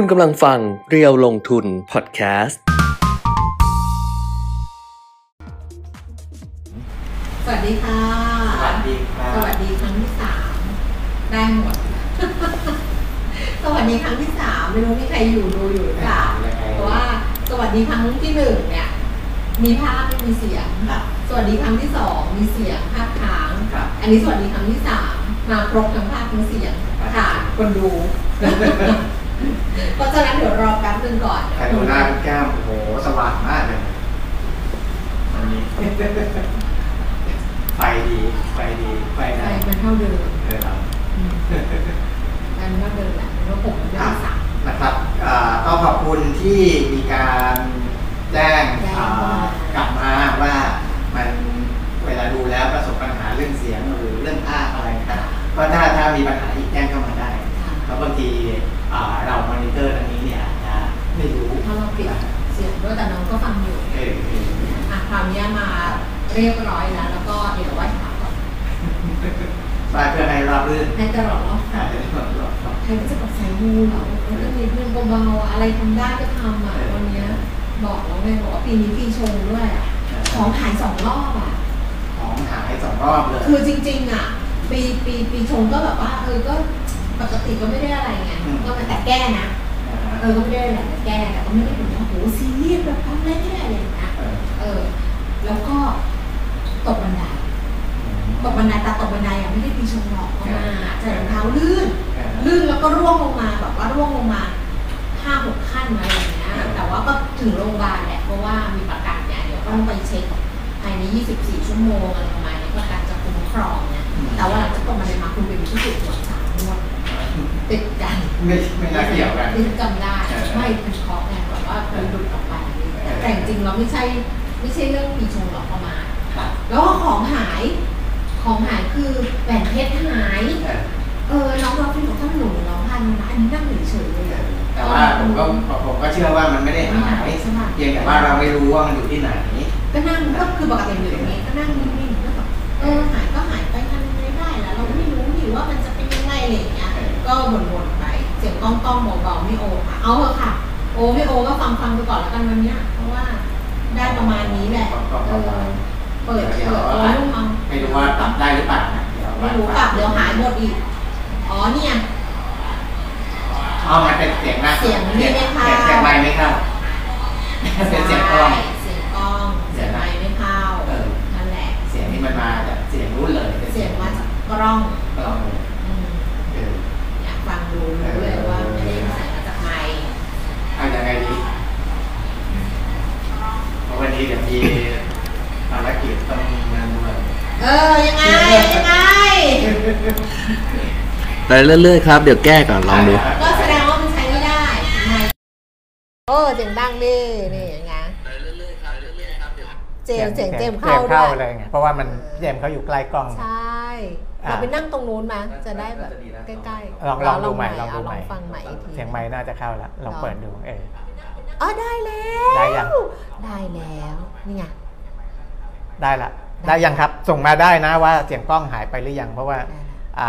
คุณกำลังฟังเรียวลงทุนพอดแคสต์ สวัสดีค่ะ สวัสดีครัสบวัสดีครั้งที่สามได้หมด สวัสดีครั้งที่สามไม่รู้มีใครอยู่ดูอยู่หรือเปล่าเพราะว่าสวัสดีครั้งที่หนึ่งเนี่ย มีภาพไม่มีเสียงครับสวัสดีครั้งที่สองมีเสียงภาพค้างครับอันนี้สวัสดีครั้งที่สามมาครบทั้งภาพทั้งเสียงครับค่ะคนดู เพราะฉะนั้นเดี๋ยวรอแป๊บนึงก่อนแต่ดูหน้าคุณแก้มโอ้โหสว่างมากเลยวันนี้ไฟดีไฟดีไฟใช่ได้มันเท่าเดิมเออครับอืมมันเท่าเดิมแหละมันก็หกมันก็สามนะครับอ่าต้องขอบคุณที่มีการแจ้งแจ้งอ่ากลับมาว่ามันเวลาดูแล้วประสบปัญหาเรื่องเสียงหรือเรื่องภาพอะไรนะครับก็ถ้าถ้ามีปัญหาอีกแจ้งเข้ามาได้เพราะบางทีอ่า เรามอนิเตอร์ตรงนี้เนี่ยอาจจะไม่รู้ถ้าเราปิดเสียงด้วยแต่น้องก็ฟังอยู่เออเอออะคราวนี้มาเรียบร้อยแล้ว แล้วก็เดี๋ยวไหว้พระก่อนไปเพื่อให้ราบรื่นในตลอดรอบอาจจะได้แบบรอบใครก็จะกับสายมูเหรอแล้วก็มีเพื่อนเบาๆอะไรทำได้ก็ทำอะวันเนี้ยบอกแล้วไงบอกว่าปีนี้ปีชงด้วยอะของหายสองรอบอะของหายสองรอบเลยคือจริง ๆ อะ ปีปีปีชงก็แบบว่าเออก็ ปกติก็ไม่ได้อะไรไงก็มาแต่แก้นะเออก็ไม่ได้อะไรแต่แก้แต่ก็ไม่ได้ถึงว่าโหซีเรียสแบบทำอะไรไม่ได้อะไรอย่างเงี้ยเออเออ แล้วก็ตกบันไดตกบันไดแต่ตกบันไดอะไม่ได้ปีชงหรอกเอามาใส่รองเท้าลื่น ลื่นแล้วก็ร่วงลงมาแบบว่าร่วงลงมาห้าหกขั้นอะไรอย่างเงี้ยแต่ว่าก็ถึงโรงพยาบาลแหละเพราะว่ามีประกันเนี่ยเดี๋ยวต้องไปเช็คภายใน 24 ชั่วโมงอะไรประมาณนี้ประกันจะคุ้มครองเนี่ยแต่ว่าหลังจากตกบันไดมาคุณเป็นผู้ถูกตรวจสามงวด ติดกันไม่ไม่น่าเกี่ยวกันที่จำได้เออไม่เป็นเคราะห์ไงแบบว่าเคยหลุดออกไปแต่จริงๆเราไม่ใช่ไม่ใช่เรื่องปีชงหรอกประมาณครับแล้วก็ของหาย ของหายคือแหวนเพชรหาย เออเออน้องเราพี่บอกถ้าหนูร้องไห้นะอันนี้นั่งเฉยๆเลยอะแต่ว่าผมก็ผมก็เชื่อว่ามันไม่ได้หายใช่ไหมเพียงแต่ว่าเราไม่รู้ว่ามันอยู่ที่ไหน ก็นั่งก็คือปกติอยู่ตรงนี้ก็นั่งนิ่งๆก็แบบเออหายก็หายไปทำยังไงได้แล้วเราไม่รู้นี่ว่ามันจะเป็นยังไงอะไรอย่างเงี้ย ก็บ่นๆไป เสียงก้องก้องๆเบาๆไม่โอค่ะ เอาเถอะค่ะ โอไม่โอก็ฟังฟังๆไปก่อนแล้วกันวันเนี้ยเพราะว่าได้ประมาณนี้แหละเออเปิดเปิดตัวลูกเอาไม่รู้ว่าปรับได้หรือเปล่านะเดี๋ยวไม่รู้กลับเดี๋ยวหายหมดอีก อ๋อเนี่ยอ๋อมันเป็นเสียงนะเสียงนี่ไม่เข้าเสียงเสียงไมค์ไม่เข้าเป็นเสียงกล้องเสียงกล้องเสียงไมค์ไม่เข้าเออนั่นแหละ เสียงนี้มันมาจากเสียงนู้นเลยป็นเสียงมาจากกล้องกล้องเลย อืม เออ อยาก ฟังดูรู้เลยว่าไม่ได้ใส่มาจากไมค์เอายังไงดีเพราะวันนี้เดี๋ยวมีภารกิจต้องมีงานด้วยเออ ยังไง ยังไง ไปเรื่อยๆครับ เดี๋ยวแก้ก่อนลองดู ก็แสดงว่ามันใช้ไม่ได้ไมค์โอ้เสียงดังดินี่ยังไง เจมส์เสียงเจมส์เข้าเจมส์ด้เข้าวยเลยไงเพราะว่ามันเจมส์เขาอยู่ใกล้กล้องใช่อะเราไปนั่งตรงนู้นมาจะได้แบบใกล้ๆลองลองดูใหม่ลองเาดูใหม่ฟังใหม่อีกทีเสียงไม้น่าจะเข้าแล้วลองเปิดดูเอออ๋อได้แล้วได้ยังได้แล้วนี่ไงได้ละได้ยังครับส่งมาได้นะว่าเสียงกล้องหายไปหรือยังเพราะว่าได้ละอ่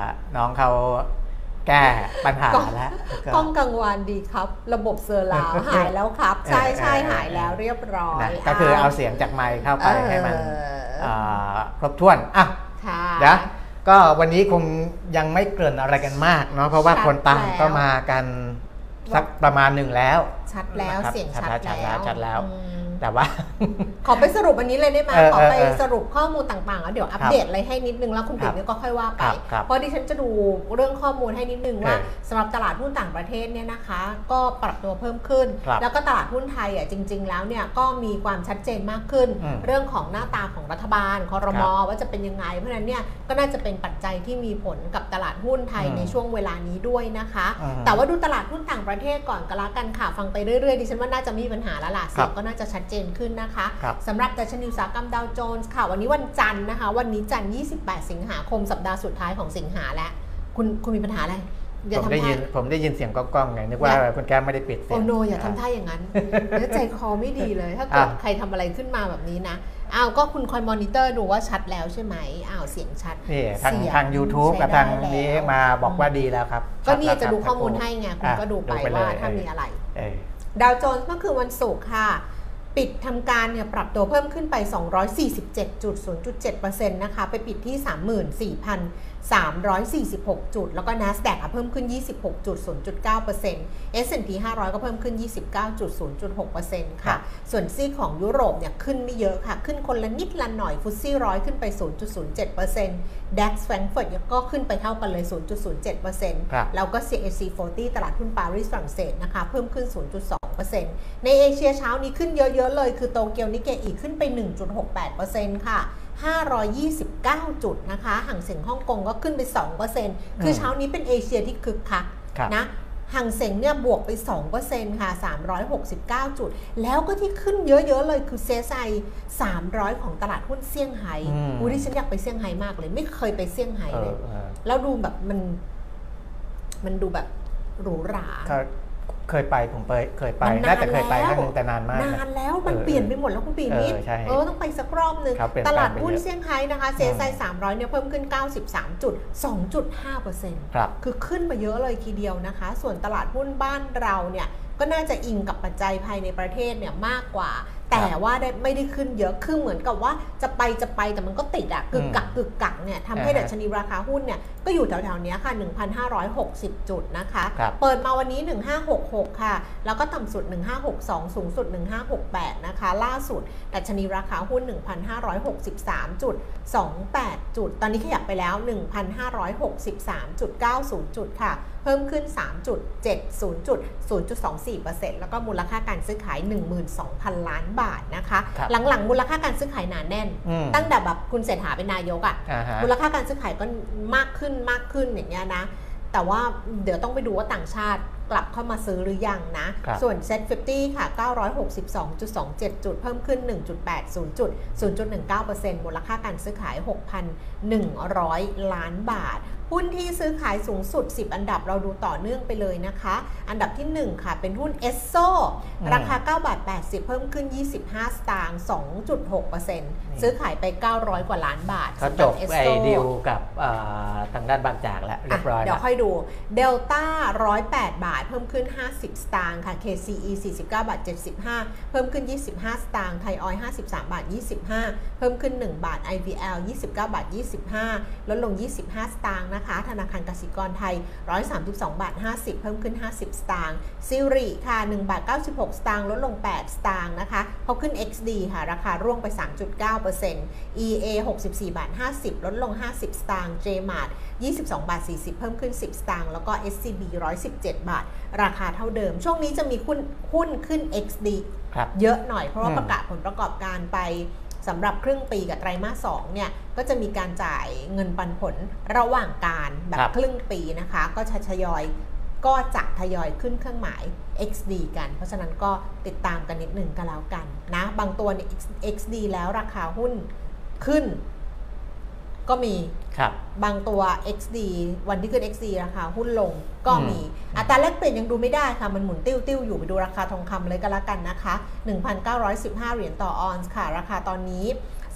าน้องเขา แก้ปัญหาแล้วกล้องกลางวันดีครับ ระบบเซอร์ราวหายแล้วครับ ใช่ใช่เออเออหายแล้วเรียบร้อยนะก็คือเอาเสียงจากไมค์เข้าไปให้มันเอออ่าครบถ้วนอะค่ะเดี๋ยวก็วันนี้คงยังไม่เกริ่นอะไรกันมากเนาะเพราะว่าชัดคนต่างแล้วก็มากันสักประมาณหนึ่งแล้ว ชัดแล้วนะครับเสียงชัดชัดแล้แล้ววชัดแล้วอืม แต่ว่า ขอไปสรุปอันนี้เลยได้ไหมเออขอไปเออเออสรุปข้อมูลต่างๆแล้วเดี๋ยวอัปเดตอะไรให้นิดนึงแล้วคุณปิ๊กเนี่ยก็ค่อยว่าไป ครับครับเพราะดิฉันจะดูเรื่องข้อมูลให้นิดนึงว่าเออสำหรับตลาดหุ้นต่างประเทศเนี่ยนะคะ ก็ปรับตัวเพิ่มขึ้น ครับแล้วก็ตลาดหุ้นไทยอะจริง ๆ แล้วเนี่ยก็มีความชัดเจนมากขึ้น อืมเรื่องของหน้าตาของรัฐบาลคอรมครับว่าจะเป็นยังไง เพราะฉะนั้นเนี่ยก็น่าจะเป็นปัจจัยที่มีผลกับตลาดหุ้นไทยอืมในช่วงเวลานี้ด้วยนะคะ อืมแต่ว่าดูตลาดหุ้นต่างประเทศก่อนก็แล้วกันค่ะฟังไปเรื่อยๆดิฉันว่าน่าจะไมมีปัญหาแล้วล่ะเสียงก็น่าจะชัดเจนขึ้นนะคะครับสำหรับดัชนีอุตสาหกรรมดาวโจนส์ค่ะ วันนี้วันจันทร์นะคะ วันนี้จันทร์ 28 สิงหาคมสัปดาห์สุดท้ายของสิงหาแล้ว คุณคุณมีปัญหาอะไรอย่าผมทำได้ท่ายินผมได้ยินเสียงก้องๆไงนึกว่าอย่าคุณแก้มไม่ได้ปิดเสีโอยงโนอย่าทำท่าอย่างนั้นเดี๋ยวใจคอไม่ดีเลย ถ้าเกิดอะ ใครทำอะไรขึ้นมาแบบนี้นะอ้าวก็คุณคอยมอนิเตอร์ดูว่าชัดแล้วใช่ไหมอ้าวเสียงชัด นี่ทางเสียทาง YouTube ใช้กับทางได้นี้แล้วมาบอกว่าดีแล้วครับก็เนี่ยชัจะแล้วดูครับข้อมูลให้ไงคุณอะก็ดูไปเลยว่าถ้าเออมีอะไร เออ ดาวโจนส์เมื่อคืนวันศุกร์ค่ะ ปิดทำการเนี่ยปรับตัวเพิ่มขึ้นไป 247.0.7%นะคะ ไปปิดที่ 34,000 34,346 จุด แล้วก็ NASDAQ อะเพิ่มขึ้น 26.0.9% S&P 500 ก็เพิ่มขึ้น 29.0.6%ค่ะ ส่วนซีกของยุโรปเนี่ยขึ้นไม่เยอะค่ะ ขึ้นคนละนิดละหน่อยฟุตซี่ร้อยขึ้นไป 0.07% DAX Frankfurt ก็ขึ้นไปเท่ากันเลย 0.07%ครับแล้วก็ CAC 40 ตลาดหุ้นปารีสฝรั่งเศสนะคะ เพิ่มขึ้น 0.2%ในเอเชียเช้านี้ขึ้นเยอะ ๆ เลย คือโตเกียวนิเกอีขึ้นไป 1.68%ค่ะ 529 จุดนะคะห่างเสียงฮ่องกงก็ขึ้นไป 2%คือเช้านี้เป็นเอเชียที่คึกคักครับนะห่างเสียงเนี่ยบวกไป 2%ค่ะ 369 จุด แล้วก็ที่ขึ้นเยอะ ๆ เลยคือเซซไอ300 ของตลาดหุ้นเซี่ยงไฮ้อืมอุ้ยดิฉันอยากไปเซี่ยงไฮ้มากเลย ไม่เคยไปเซี่ยงไฮ้เอเลอยเออแล้วดูแบบมัน มันดูแบบหรูหราก็ เคยไปผมไปเคยไปมันนานน่าจะเคยไปคแล้วรั้งหนึงแต่นานมากนะนานแล้วมันเออเปลี่ยนไปหมดแล้วคุณปีนิดเออใช่เออต้องไปสักรอบหนึ่งครับเปลี่ยนตแปลงลาดไปหุ้นเยอะเซี่ยงไฮ้นะคะเซซไ300เนี่ยเพิ่มขึ้น 93จุด2.5เปอร์เซ็นต์ครับคือขึ้นมาเยอะเลยทีเดียวนะคะ ส่วนตลาดหุ้นบ้านเราเนี่ยก็น่าจะอิงกับปัจจัยภายในประเทศเนี่ยมากกว่า แต่ว่าได้ไม่ได้ขึ้นเยอะคือเหมือนกับว่าจะไปจะไปแต่มันก็ติดอะกึกกักกึกกักเนี่ยทำให้อ่าฮะดัชนีราคาหุ้นเนี่ยก็อยู่แถวๆเนี้ยค่ะ 1,560 จุดนะคะครับเปิดมาวันนี้ 1566 ค่ะ แล้วก็ต่ำสุด 1562 สูงสุด 1568 นะคะ ล่าสุดดัชนีราคาหุ้น 1,563 จุด 28 จุด ตอนนี้ขยับไปแล้ว 1,563.90 จุดค่ะ เพิ่มขึ้น 3.70จุด0.24%แล้วก็มูลค่าการซื้อขาย 12,000 ล้านบาทนะคะครับหลังๆ มูลค่าการซื้อขายหนาแน่นอืมตั้งแต่แบบคุณเศรษฐาเป็นนายกอะอ่าฮะมูลค่าการซื้อขายก็มากขึ้นมากขึ้นอย่างเงี้ยนะ แต่ว่าเดี๋ยวต้องไปดูว่าต่างชาติกลับเข้ามาซื้อหรือยังนะครับส่วน Set 50 ค่ะ 962.27 จุด เพิ่มขึ้น 1.80 จุด 0.19%มูลค่าการซื้อขาย 6,100 ล้านบาท หุ้นที่ซื้อขายสูงสุด 10 อันดับเราดูต่อเนื่องไปเลยนะคะ อันดับที่ 1 ค่ะ เป็นหุ้น e s s o อืมราคา9บาท80 เพิ่มขึ้น 25 สตางค์2.6%ซื้อขายไป 900 กว่าล้านบาทเขาสำหจรับไอ้ Esso ดีลกับเอ่อทางด้านบางจากแล้วเรียบร้อยเดี๋แล้ยววค่อยดูเดลต้า 108 บาท เพิ่มขึ้น 50 สตางค์ค่ะ KCE 49 บาท 75 เพิ่มขึ้น 25 สตางค์ไทยออย53 บาท 25 เพิ่มขึ้น 1 บาท IVL 29 บาท 25 ลดลง 25 สตางค์นะคะ ธนาคารกสิกรไทย 132 บาท 50 เพิ่มขึ้น 50 สตางค์ซิริค่ะ 1 บาท 96 สตางค์ลดลง 8 สตางค์นะคะพอขึ้น XD ค่ะ ราคาร่วงไป 3.9% EA 64 บาท 50 ลดลง 50 สตางค์ JMart 22 บาท 40 เพิ่มขึ้น 10 สตางค์แล้วก็ SCB 117 บาท ราคาเท่าเดิม ช่วงนี้จะมีหุ้นหุ้นขึ้น XD ครับเยอะหน่อยเพราะว่าอืมประกาศผลประกอบการไป สำหรับครึ่งปีกับไตรมาส2เนี่ยก็จะมีการจ่ายเงินปันผลระหว่างการแบครับบครึ่งปีนะคะ ก็จะทยอยก็จะทยอยขึ้นเครื่องหมาย XD กัน เพราะฉะนั้นก็ติดตามกันนิดหนึ่งก็แล้วกันนะ บางตัวเนี่ย XD แล้วราคาหุ้นขึ้น ก็มีครับบางตัว XD วันที่ขึ้น XD ราคาหุ้นลงก็มีอืมอัตราแลกเปลี่ยนยังดูไม่ได้ค่ะ มันหมุนติ้วติ้วๆอยู่ไปดูราคาทองคำเลยก็แล้วกันนะคะ 1,915 เหรียญต่อออนซ์ค่ะ ราคาตอนนี้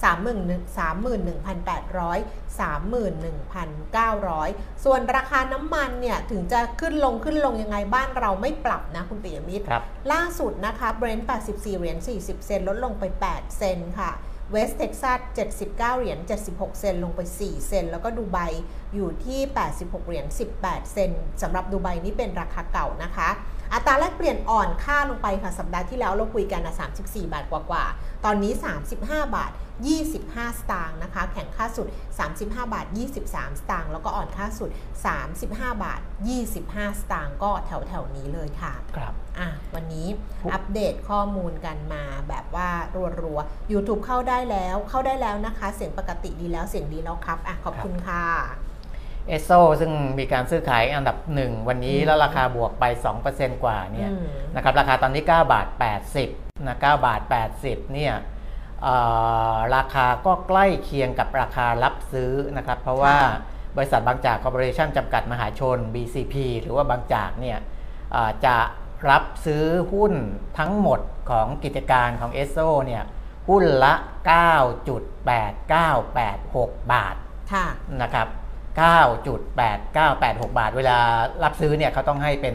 31,800 31,900 ส่วนราคาน้ำมันเนี่ย ถึงจะขึ้นลงขึ้นลงยังไงบ้านเราไม่ปรับนะคุณปิยมิตรครับล่าสุดนะคะ Brent 84 เหรียญ40 เซนต์ลดลงไป 8 เซนต์ค่ะ West Texas 79 เหรียญ 76 เซนต์ลงไป 4 เซนต์ แล้วก็ดูไบอยู่ที่ 86 เหรียญ 18 เซนต์สำหรับดูไบนี่เป็นราคาเก่านะคะ อัตราแลกเปลี่ยนอ่อนค่าลงไปค่ะ สัปดาห์ที่แล้วเราคุยกันนะ34 บาทกว่าๆ ตอนนี้ 35 บาท 25 สตางค์นะคะ แข็งค่าสุด 35 บาท 23 สตางค์แล้วก็อ่อนค่าสุด 35 บาท 25 สตางค์ก็แถวแถวๆนี้เลยค่ะ ครับ อะ วันนี้ครับอัปเดตข้อมูลกันมาแบบว่ารัวๆ YouTube เข้าได้แล้วเข้าได้แล้วนะคะ เสียงปกติดีแล้วเสียงดีแล้วครับ อะ ขอบคุณค่ะเอสโซซึ่งมีการซื้อขายอันดับหนึ่งวันนี้อืมแล้วราคาบวกไป 2%กว่าเนี่ยอืมนะครับราคาตอนนี้ 9 บาท 80นะ9บาท 80เนี่ยเอ่อ ราคาก็ใกล้เคียงกับราคารับซื้อนะครับ เพราะว่าค่ะบริษัทบางจากคอร์ปอเรชั่นจำกัดมหาชน BCP หรือว่าบางจากเนี่ยเอ่อจะรับซื้อหุ้นทั้งหมดของกิจการของเอสโซเนี่ยหุ้นละ 9.8986 บาทค่ะนะครับ 9.8986 บาท เวลารับซื้อเนี่ยเขาต้องให้เป็น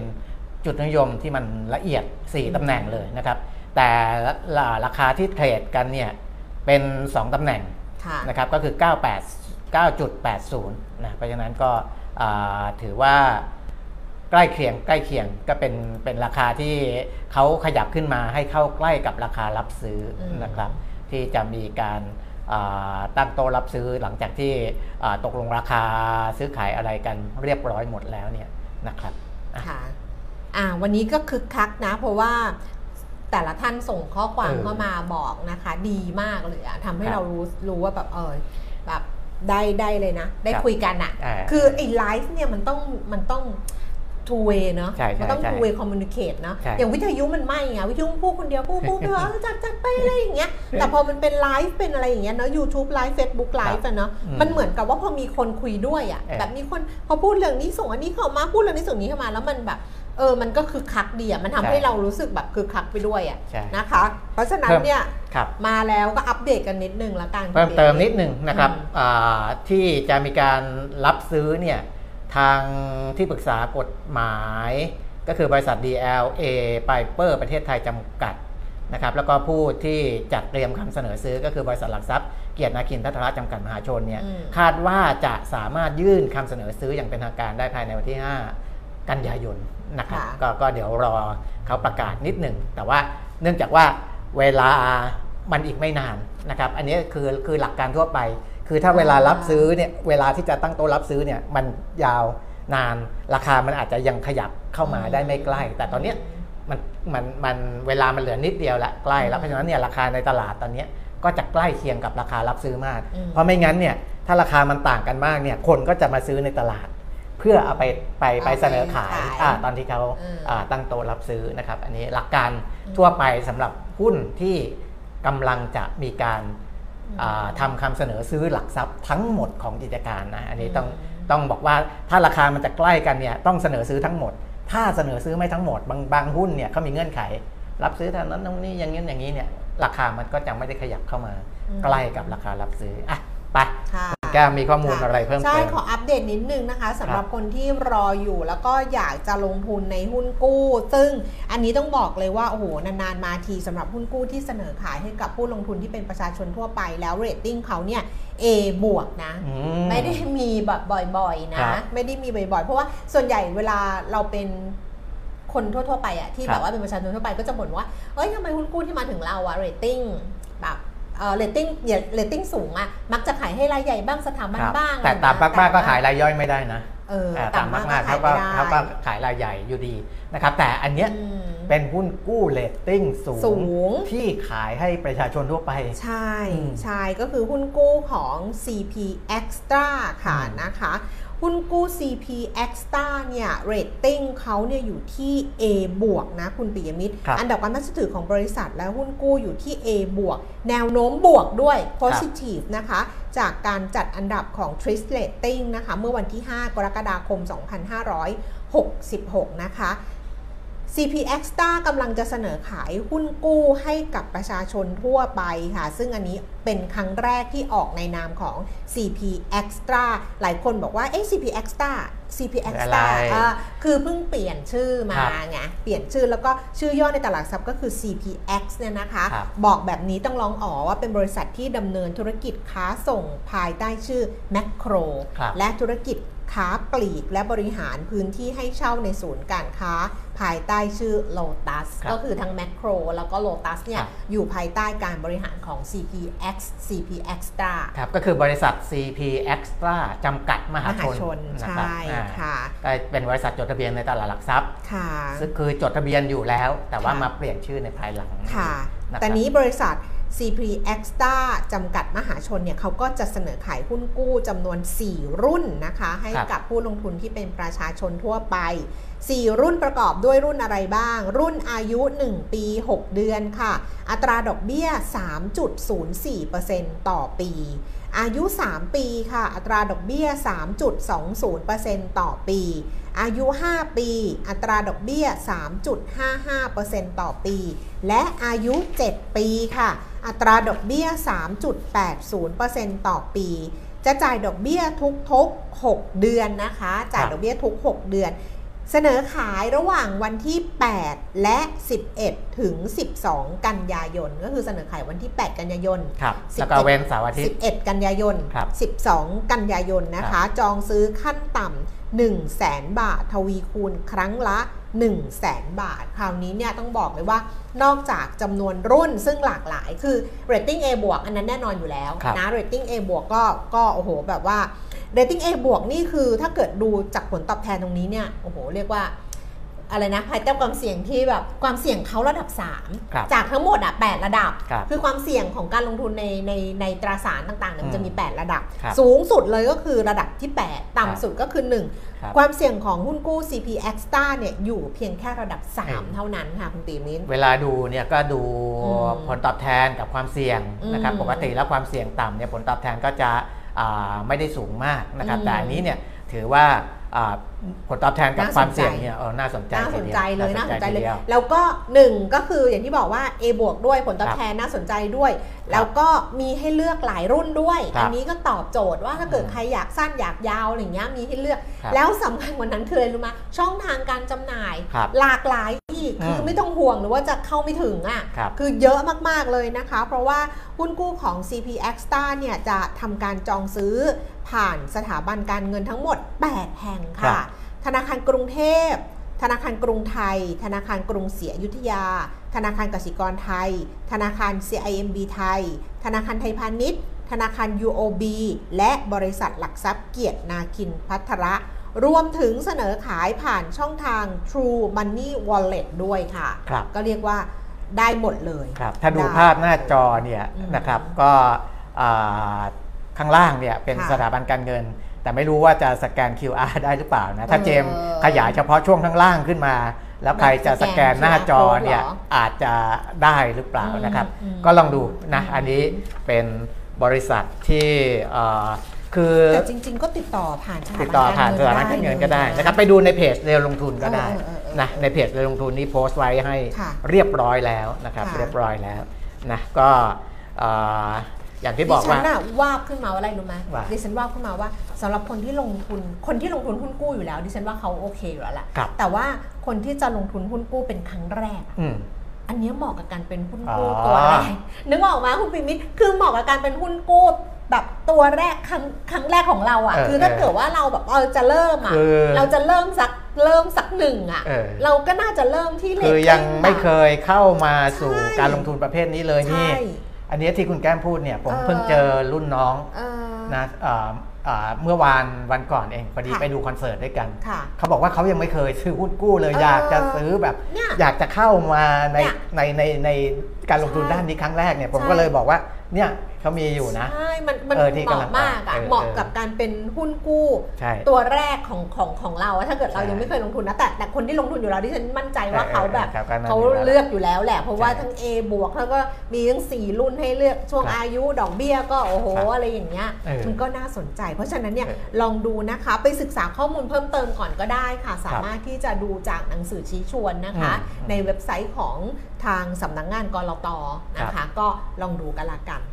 จุดนิยมที่มันละเอียด 4ตำแหน่งเลยนะครับ แต่ราคาที่เทรดกันเนี่ยเป็น 2 ตำแหน่งค่ะนะครับก็คือ 98 9.80นะเพราะฉะนั้นก็อ่าถือว่าใกล้เคียงใกล้เคียงก็เป็นเป็นราคาที่เขาขยับขึ้นมาให้เข้าใกล้กับราคารับซื้ออมนะครับ ที่จะมีการอ่าตั้งโต๊ะรับซื้อหลังจากที่อ่าตกลงราคาซื้อขายอะไรกันเรียบร้อยหมดแล้วเนี่ยนะครับอะค่ะอ่าวันนี้ก็คึกคักนะ เพราะว่า แต่ละท่านส่งข้อความเออเข้ามาบอกนะคะ ดีมากเลยอะทำให้ครับเรารู้รู้ว่าแบบเออแบบได้ได้เลยนะ ได้ครับคุยกันอะอ่าคือไอ้ไลฟ์เนี่ยมันต้องมันต้อง two way เนอะใช่ใช่มัต้องใช่ two way communicate เนอะใช่อย่างวิทยุมันไม่ไงวิทยุพูดคนเดียวพูดพูดไปเถอะเออจัดจัดไปอะไรอย่างเงี้ยแต่พอมันเป็นไลฟ์เป็นอะไรอย่างเงี้ยเนาะ YouTube ไลฟ์ Facebook ไลฟ์อะเนาะอืมมันเหมือนกับว่าพอมีคนคุยด้วยอะเออแบบมีคนพอพูดเรื่องนี้ส่งอันนี้เข้ามาพูดเรื่องนี้ส่งนี้เข้ามาแล้วมันแบบ เออมันก็คือคักดีอะมันทำให้เรารู้สึกแบบคือคักไปด้วยอะใช่นะคะ เพราะฉะนั้นเพิ่มเนี่ยครับมาแล้วก็อัปเดตกันนิดนึงละกันเพิ่มเติมนิดหนึ่งนะครับอืมอ่าที่จะมีการรับซื้อเนี่ยทางที่ปรึกษากฎหมายก็คือบริษัท DLA Piper ประเทศไทยจำกัดนะครับแล้วก็ผู้ที่จัดเตรียมคำเสนอซื้อก็คือบริษัทหลักทรัพย์เกียรตินาคินทัตระจำกัดมหาชนเนี่ยอืมคาดว่าจะสามารถยื่นคำเสนอซื้ออย่างเป็นทางการได้ภายในวันที่ 5 กันยายนนะครับค่ะก็ก็เดี๋ยวรอเขาประกาศนิดหนึ่ง แต่ว่าเนื่องจากว่าเวลามันอีกไม่นานนะครับ อันนี้คือคือหลักการทั่วไป คือถ้าเวลารับซื้อเนี่ยเวลาที่จะตั้งโต๊ะรับซื้อเนี่ยมันยาวนานราคามันอาจจะยังขยับเข้ามาได้ไม่ใกล้ แต่ตอนเนี้ยมันมันมันเวลามันเหลือนิดเดียวละใกล้แล้วเพราะฉะนั้นเนี่ยราคาในตลาดตอนเนี้ยก็จะใกล้เคียงกับราคารับซื้อมากอืมเพราะไม่งั้นเนี่ยถ้าราคามันต่างกันมากเนี่ยคนก็จะมาซื้อในตลาดเพื่อเอาไปไปไปเสนอขายเอาไปขายอ่าตอนที่เขาอืมอ่าตั้งโต๊ะรับซื้อนะครับ อันนี้หลักการทั่วไปสำหรับหุ้นที่กำลังจะมีการอ่าทำคำเสนอซื้อหลักทรัพย์ทั้งหมดของกิจการนะอันนี้ต้องต้องบอกว่าถ้าราคามันจะใกล้กันเนี่ยต้องเสนอซื้อทั้งหมด ถ้าเสนอซื้อไม่ทั้งหมด บางบางหุ้นเนี่ยเขามีเงื่อนไข รับซื้อเท่านั้นตรงนี้อย่างนี้อย่างนี้เนี่ยราคามันก็จะไม่ได้ขยับเข้ามาอืมใกล้กับราคารับซื้ออะไปค่ะ แก้วมีข้อมูลอะไรเพิ่มใช่เติมขออัปเดตนิดนึงนะคะสำหรับครับคนที่รออยู่แล้วก็อยากจะลงทุนในหุ้นกู้ ซึ่งอันนี้ต้องบอกเลยว่า โอ้โห นานๆ มาทีสำหรับหุ้นกู้ที่เสนอขายให้กับผู้ลงทุนที่เป็นประชาชนทั่วไปแล้วเรตติ้งเขาเนี่ย A บวกนะอืไม่ได้มีแบบบ่อยๆนะครับไม่ได้มีบ่อยๆ เพราะว่าส่วนใหญ่เวลาเราเป็นคนทั่วๆไปอะที่ครับแบบว่าเป็นประชาชนทั่วไปก็จะบ่นว่าเอ้ยทำไมหุ้นกู้ที่มาถึงเราอะเรตติ้งแบบ เออเรตติ้งเรตติ้งสูงอะมักจะขายให้รายใหญ่บ้างสถาบันครับบ้างแต่อะไรตามอย่งเงี้มากๆก็แต่ว่ขายรายย่อยไม่ได้นะเอออ่าต่ำตามมากมากๆก็เขาขายก็ไม่ได้เขาก็ขายรายใหญ่อยู่ดีนะครับแต่อันเนี้ยอืมเป็นหุ้นกู้เรตติ้งสูสูงที่ขายให้ประชาชนทั่วไป ใช่อืมใช่ก็คือหุ้นกู้ของ CP Extra ค่ะอืมนะคะ หุ้นกู้ CP Extra เนี่ยเรตติ้งเขาเนี่ยอยู่ที่ A บวกนะคุณปิยมิตรครับอันดับการน่าเชื่อถือของบริษัทและหุ้นกู้อยู่ที่ A บวกแนวโน้มบวกด้วย positive นะคะ จากการจัดอันดับของ t r i s Rating นะคะ เมื่อวันที่ 5 กรกฎาคม 2566 นะคะ CP Extra กำลังจะเสนอขายหุ้นกู้ให้กับประชาชนทั่วไปค่ะ ซึ่งอันนี้เป็นครั้งแรกที่ออกในนามของ CP Extra หลายคนบอกว่าเอ๊ะ CP Extra CP อะไร Extra อ่าคือเพิ่งเปลี่ยนชื่อมาครับไง เปลี่ยนชื่อแล้วก็ชื่อย่อในตลาดทรัพย์ก็คือ CPX เนี่ยนะคะครับบอกแบบนี้ต้องร้องอ๋อว่าเป็นบริษัทที่ดำเนินธุรกิจค้าส่งภายใต้ชื่อ Macro ครับและธุรกิจ ค้าปลีกและบริหารพื้นที่ให้เช่าในศูนย์การค้า ภายใต้ชื่อ Lotus ครับก็คือทั้ง Macro แล้วก็ Lotus เนี่คยรับอยู่ภายใต้การบริหารของ CPX CP Extra ครับก็คือบริษัท CP Extra จำกัดมหามชหานชนนะครับใช่อ่าค่ะก็เป็นบริษัทจดทะเบียนในตลาดหลักทรัพย์ค่ะซึ่งคือจดทะเบียนอยู่แล้ว แต่ว่าค่ะมาเปลี่ยนชื่อในภายหลังค่ะนะครับแต่นี้บริษัท CP Extra จำกัดมหาชนเนี่ยเขาก็จะเสนอขายหุ้นกู้จำนวน 4 รุ่นนะคะ ให้กับผู้ลงทุนที่เป็นประชาชนทั่วไป 4 รุ่นประกอบด้วยรุ่นอะไรบ้าง รุ่นอายุ 1 ปี 6 เดือนค่ะ อัตราดอกเบี้ย 3.04%ต่อปี อายุ 3 ปีค่ะ อัตราดอกเบี้ย 3.20%ต่อปี อายุ 5 ปี อัตราดอกเบี้ย 3.55%ต่อปี และอายุ 7 ปีค่ะ อัตราดอกเบี้ย 3.80%ต่อปี จะจ่ายดอกเบี้ยทุกๆ 6 เดือนนะคะ จ่ายดอกเบี้ยทุก 6 เดือน เสนอขายระหว่างวันที่ 8 และ 11 ถึง 12 กันยายน ก็คือเสนอขายวันที่ 8 กันยายนครับ11แล้วก็เว้นเสาร์อาทิตย์11 กันยายนครับ12 กันยายนนะครัคะบจองซื้อขั้นต่ำ1 0 0 0 0แสนบาท ทวีคูณครั้งละ 1 0 0 0 0แสนบาท คราวนี้เนี่ยต้องบอกเลยว่านอกจากจำนวนรุ่นซึ่งหลากหลาย คือ rating A บวกอันนั้นแน่นอนอยู่แล้วครับนะ rating A บวกก็ก็โอ้โหแบบว่า rating A บวกนี่คือถ้าเกิดดูจากผลตอบแทนตรงนี้เนี่ยโอ้โหเรียกว่าอะไรนะภายใต้ความเสี่ยงที่แบบความเสี่ยงเขาระดับครับ3จากทั้งหมดอะ8ระดับครับ คือความเสี่ยงของการลงทุนในในในตราสารต่างๆเนี่ยมันจะมี 8 ระดับครับสูงสุดเลยก็คือระดับที่8ครับต่ำสุดก็คือครับ1ความเสี่ยงของหุ้นกู้ CP X Star เนี่ยอยู่เพียงแค่ระดับเออ3เท่านั้นค่ะคุณตีมินเวลาดูเนี่ยก็ดูอืมผลตอบแทนกับความเสี่ยงนะครับอืมปกติแล้วความเสี่ยงต่ำเนี่ยผลตอบแทนก็จะอ่า ไม่ได้สูงมากนะครับอืมแต่อันนี้เนี่ยถือว่าอ่าผลตอบแทนกับน่าสนใจความเสี่ยงเนี่ยเออน่าสนใจน่าสนใจเลยทีดีวน่าสนใจเลยทีดีวแล้วก็1ก็คืออย่างที่บอกว่า A บวกด้วยผลตอบแทนน่าสนใจด้วย แล้วก็มีให้เลือกหลายรุ่นด้วยครับอันนี้ก็ตอบโจทย์ว่าถ้าเกิดอืมใครอยากสั้นอยากยาวอะไรอย่างเงี้ยมีให้เลือกครับแล้วสำคัญกว่านั้นคืออะไรรู้ไหมช่องทางการจำหน่ายครับหลากหลายอีกอืม คือไม่ต้องห่วงหรือว่าจะเข้าไม่ถึงอะครับคือเยอะมาก ๆ เลยนะคะ เพราะว่าหุ้นกู้ของ CP X Star เนี่ยจะทำการจองซื้อผ่านสถาบันการเงินทั้งหมด 8 แห่งครัค่ะบธนาคารกรุงเทพ ธนาคารกรุงไทย ธนาคารกรุงศรีอยุธยา ธนาคารกสิกรไทย ธนาคาร CIMB ไทย ธนาคารไทยพาณิชย์ ธนาคาร UOB และบริษัทหลักทรัพย์เกียรตินาคินพัทระ รวมถึงเสนอขายผ่านช่องทาง True Money Wallet ด้วยค่ะ ครับก็เรียกว่าได้หมดเลยครับถ้าดูได้ภาพหน้าจอเนี่ยอืมนะครับก็อ่าข้างล่างเนี่ยเป็นค่ะสถาบันการเงิน แต่ไม่รู้ว่าจะสแกน QR ได้หรือเปล่านะถ้าเออเจมส์ขยายเฉพาะช่วงข้างล่างขึ้นมา แล้วใครจะสแกนหน้าจอเนี่ยแบบสแกน QR code อาจจะได้หรือเปล่านะครับอืมก็ลองดูนะอันนี้เป็นบริษัทที่เอ่อ คือแต่จริง ๆ ก็ติดต่อผ่านสถาบันติดต่อผ่านสถาบันการเงินก็ได้นะครับไปดูในเพจเรียวลงทุนก็ได้เออเออเออนะในเพจเรียวลงทุนนี้โพสต์ไว้ให้ค่ะเรียบร้อยแล้วนะครับค่ะเรียบร้อยแล้วนะก็เอ่ออย่างที่บอกดิฉัว่านน่ะวาบขึ้นมาว่าอะไรรู้ไหมว่าดิฉันวาบขึ้นมาว่าสำหรับคนที่ลงทุน คนที่ลงทุนหุ้นกู้อยู่แล้ว ดิฉันว่าเขาโอเคอยู่แล้วแหละครับแต่ว่าคนที่จะลงทุนหุ้นกู้เป็นครั้งแรกอืมอันเนี้ยเหมาะกับการเป็นหุ้นกู้อ๋อตัวแรกนึกออกไหมคุณปิมิตคือเหมาะกับการเป็นหุ้นกู้ แบบตัวแรกครั้งครั้งแรกของเราอะ เออคือถ้าเออเกิดว่าเราแบบเออจะเริ่มอะคือเราจะเริ่มสักเริ่มสักหนึ่งอะ เออ เราก็น่าจะเริ่มที่เลทคือยังไม่แบบเคยเข้ามาสู่ใช่การลงทุนประเภทนี้เลยนี่ ใช่ อันนี้ที่คุณแก้มพูดเนี่ยผมเออ เพิ่งเจอรุ่นน้องเออ นะเอ่อเอ่อเมื่อวานวันก่อนเองพอดีค่ะ ไปดูคอนเสิร์ตด้วยกัน ค่ะ เขาบอกว่าเขายังไม่เคยซื้อหุ้นกู้เลยเอออยอากจะซื้อแบบเนี่ยอยากจะเข้ามาในเนี่ยในในในการลงทุนใช่ด้านนี้ครั้งแรกเนี่ยผมใช่ ก็เลยบอกว่าเนี่ย เขามีอยู่นะใช่มันมันเออที่เหมาะกำลังมากอะเออเหมาะเออกับการเป็นหุ้นกู้ใช่ตัวแรกของของของเราอะถ้าเกิดเราใช่ยังไม่เคยลงทุนนะแต่แต่คนที่ลงทุนอยู่แล้วที่ฉันมั่นใจว่าเออเขาแบบเออครับก็นั่นเขาอยู่แล้วเลือกอยู่แล้วแหละ เพราะว่าใช่ทั้ง A บวกแล้วก็มีทั้ง4รุ่นให้เลือกช่วงครับอายุดอกเบี้ยก็โอ้โหครับอะไรอย่างเงี้ยเออมันก็น่าสนใจ เพราะฉะนั้นเนี่ยเออลองดูนะคะไปศึกษาข้อมูลเพิ่มเติมก่อนก็ได้ค่ะ สามารถที่จะดูจากหนังสือชี้ชวนนะคะอืมในเว็บไซต์ของทางสำนักงานกรตนะคะ ก็ลองดูกันละกันอ่าอ่า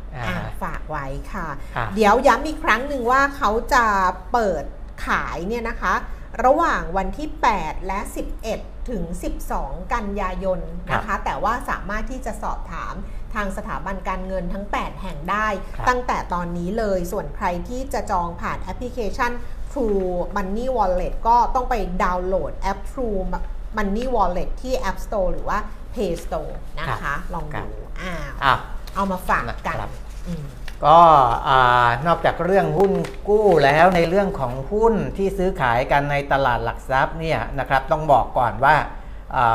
ฝากไว้ค่ะอะ เดี๋ยวย้ำอีกครั้งหนึ่งว่าเขาจะเปิดขายเนี่ยนะคะ ระหว่างวันที่ 8 และ 11 ถึง 12 กันยายนนะคะ แต่ว่าสามารถที่จะสอบถามทางสถาบันการเงินทั้ง 8 แห่งได้ครับตั้งแต่ตอนนี้เลยส่วนใครที่จะจองผ่านแอปพลิเคชัน True Money Wallet ก็ต้องไปดาวน์โหลดแอป True Money Wallet ที่ App Store หรือว่า Play Store นะครัคะบลองครัดูบอ่าอะเอามาฝากกันนะครับอืม ก็อ่านอกจากเรื่องหุ้นกู้แล้วในเรื่องของหุ้นที่ซื้อขายกันในตลาดหลักทรัพย์เนี่ยนะครับต้องบอกก่อนว่าอ่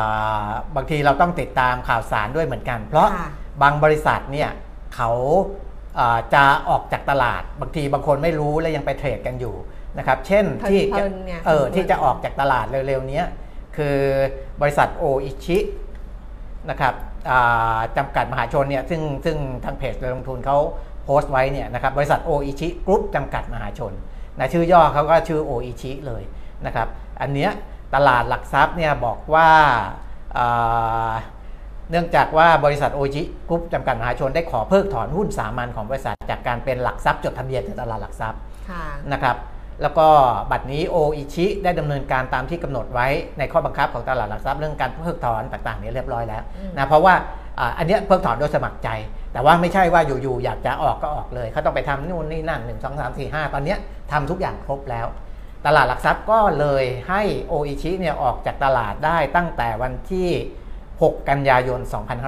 าบางทีเราต้องติดตามข่าวสารด้วยเหมือนกัน เพราะค่ะบางบริษัทเนี่ยเขาอ่าจะออกจากตลาด บางทีบางคนไม่รู้และยังไปเทรดกันอยู่นะครับเช่นที่เพลินๆเนี่ยเออเพลินๆที่จะออกจากตลาดเร็วๆเนี้ยคือบริษัทโออิชินะครับอ่า จำกัดมหาชนเนี่ยซึ่งซึ่งทางเพจเรือลงทุนเขาโพสต์ไว้เนี่ยนะครับบริษัทโออิชิกรุ๊ปจำกัดมหาชนนะชื่อย่อเขาก็ชื่อโออิชิเลยนะครับอันเนี้ยตลาดหลักทรัพย์เนี่ยบอกว่าอ่าเนื่องจากว่าบริษัทโออิชิกรุ๊ปจำกัดมหาชนได้ขอเพิกถอนหุ้นสามัญของบริษัทจากการเป็นหลักทรัพย์จดทะเบียนในตลาดหลักทรัพย์ค่ะนะครับ แล้วก็บัตรนี้โออิชิได้ดำเนินการตามที่กำหนดไว้ในข้อบังคับของตลาดหลักทรัพย์เรื่องการเพิกถอนต่างๆเนี่ยเรียบร้อยแล้วอืมนะเพราะว่าอ่าอันเนี้ยเพิกถอนโดยสมัครใจ แต่ว่าไม่ใช่ว่าอยู่ๆอยากจะออกก็ออกเลยเขาต้องไปทำนู่นนี่นั่น1 2 3 4 5 ตอนเนี้ยทำทุกอย่างครบแล้ว ตลาดหลักทรัพย์ก็เลยให้โออิชิเนี่ยออกจากตลาดได้ตั้งแต่วันที่ 6 กันยายน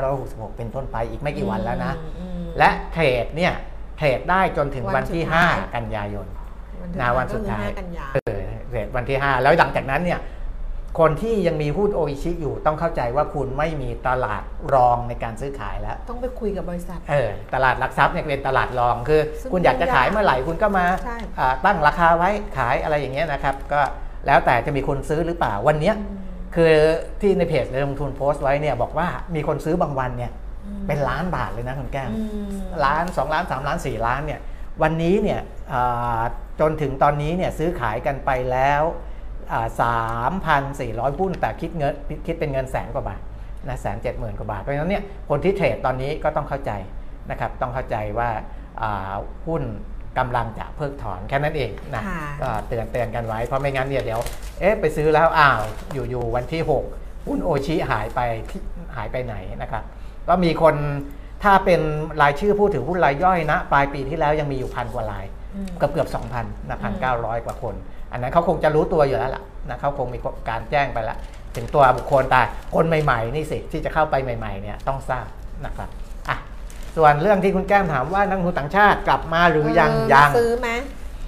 2566 เป็นต้นไปอีกไม่กี่วันแล้วนะอืมและเทรดเนี่ยเทรดได้จนถึงวัวันนที่สุดท้าย5กันยายนวั นที่นาวันสุดท้ายก็คือห้กันยาเออเสร็จวันที่ 5 แล้วหลังจากนั้นเนี่ยคนที่ยังมีหุ้นโออิชิอยู่ต้องเข้าใจว่าคุณไม่มีตลาดรองในการซื้อขายแล้ว ต้องไปคุยกับบริษัทเออตลาดหลักทรัพย์เนี่ยเป็นตลาดรองคือซึ่งคุณอยากจะขายเมื่อไหร่คุณก็มาใช่อ่าตั้งราคาไว้ขายอะไรอย่างเงี้ยนะครับ ก็แล้วแต่จะมีคนซื้อหรือเปล่าวันเนี้ยคือที่ในเพจลงทุนโพสต์ไว้เนี่ยบอกว่ามีคนซื้อบางวันเนี่ยเป็นล้านบาทเลยนะคุณแก้มอืมล้าน 2 ล้าน 3 ล้าน 4 ล้านเนี่ย วันนี้เนี่ยอ่าจนถึงตอนนี้เนี่ยซื้อขายกันไปแล้วสามพันสี่ร้อยหุ้นแต่คิดเงินคิดเป็นเงินแสนกว่าบาทนะแสนเจ็ดหมื่นกว่าบาท เพราะฉะนั้นเนี่ยคนที่เทรดตอนนี้ก็ต้องเข้าใจนะครับต้องเข้าใจว่าอ่าหุ้นกำลังจะเพิกถอนแค่นั้นเองนะค่ะก็เตือนเตือนกันไว้เพราะไม่งั้นเนี่ยเดี๋ยวเอ๊ะไปซื้อแล้วอ้าวอยู่ๆวันที่ 6 หุ้นโอชิหายไปที่หายไปไหนนะครับก็มีคน ถ้าเป็นรายชื่อผู้ถือหุ้นรายย่อยนะปลายปีที่แล้วยังมีอยู่พันกว่ารายอืมเกือบเกือบสองพันนะพันเก้าร้อยกว่าคน อันนั้นเขาคงจะรู้ตัวอยู่แล้วล่ะนะเขาคงมีการแจ้งไปแล้วถึงตัวบุคคลแต่คนใหม่ๆนี่สิที่จะเข้าไปใหม่ๆเนี่ยต้องทราบนะครับอะส่วนเรื่องที่คุณแก้มถามว่านักลงทุนต่างชาติกลับมาหรือยังเออยังซื้อไหม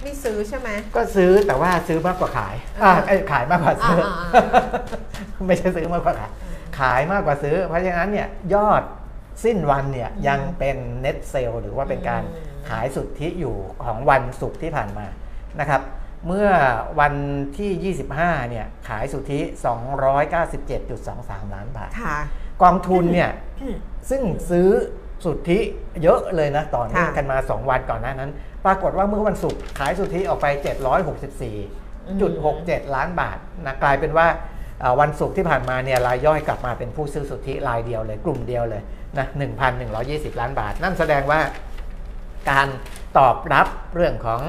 ไม่ซื้อใช่ไหมก็ซื้อแต่ว่าซื้อมากกว่าขายอ่าอ่าเอ้ยขายมากกว่าซื้ออาอ่าไม่ใช่ซื้อมากกว่าขายขายมากกว่าซื้อ เพราะฉะนั้นเนี่ยยอด สิ้นวันเนี่ยยังเป็น net sale หรือว่าเป็นการขายสุทธิอยู่ของวันศุกร์ที่ผ่านมานะครับเมื่อวันที่ 25 เนี่ย ขายสุทธิ 297.23 ล้านบาทค่ะกองทุนเนี่ย ซึ่งซื้อสุทธิเยอะเลยนะต่อเนื่องค่ะกันมา 2 วันก่อนหน้านั้น ปรากฏว่าเมื่อวันศุกร์ขายสุทธิออกไป 764.67 ล้านบาทนะกลายเป็นว่าเอ่อ วันศุกร์ที่ผ่านมาเนี่ยรายย่อยกลับมาเป็นผู้ซื้อสุทธิรายเดียวเลย กลุ่มเดียวเลยนะ1,120 ล้านบาท นั่นแสดงว่าการตอบรับเรื่องของ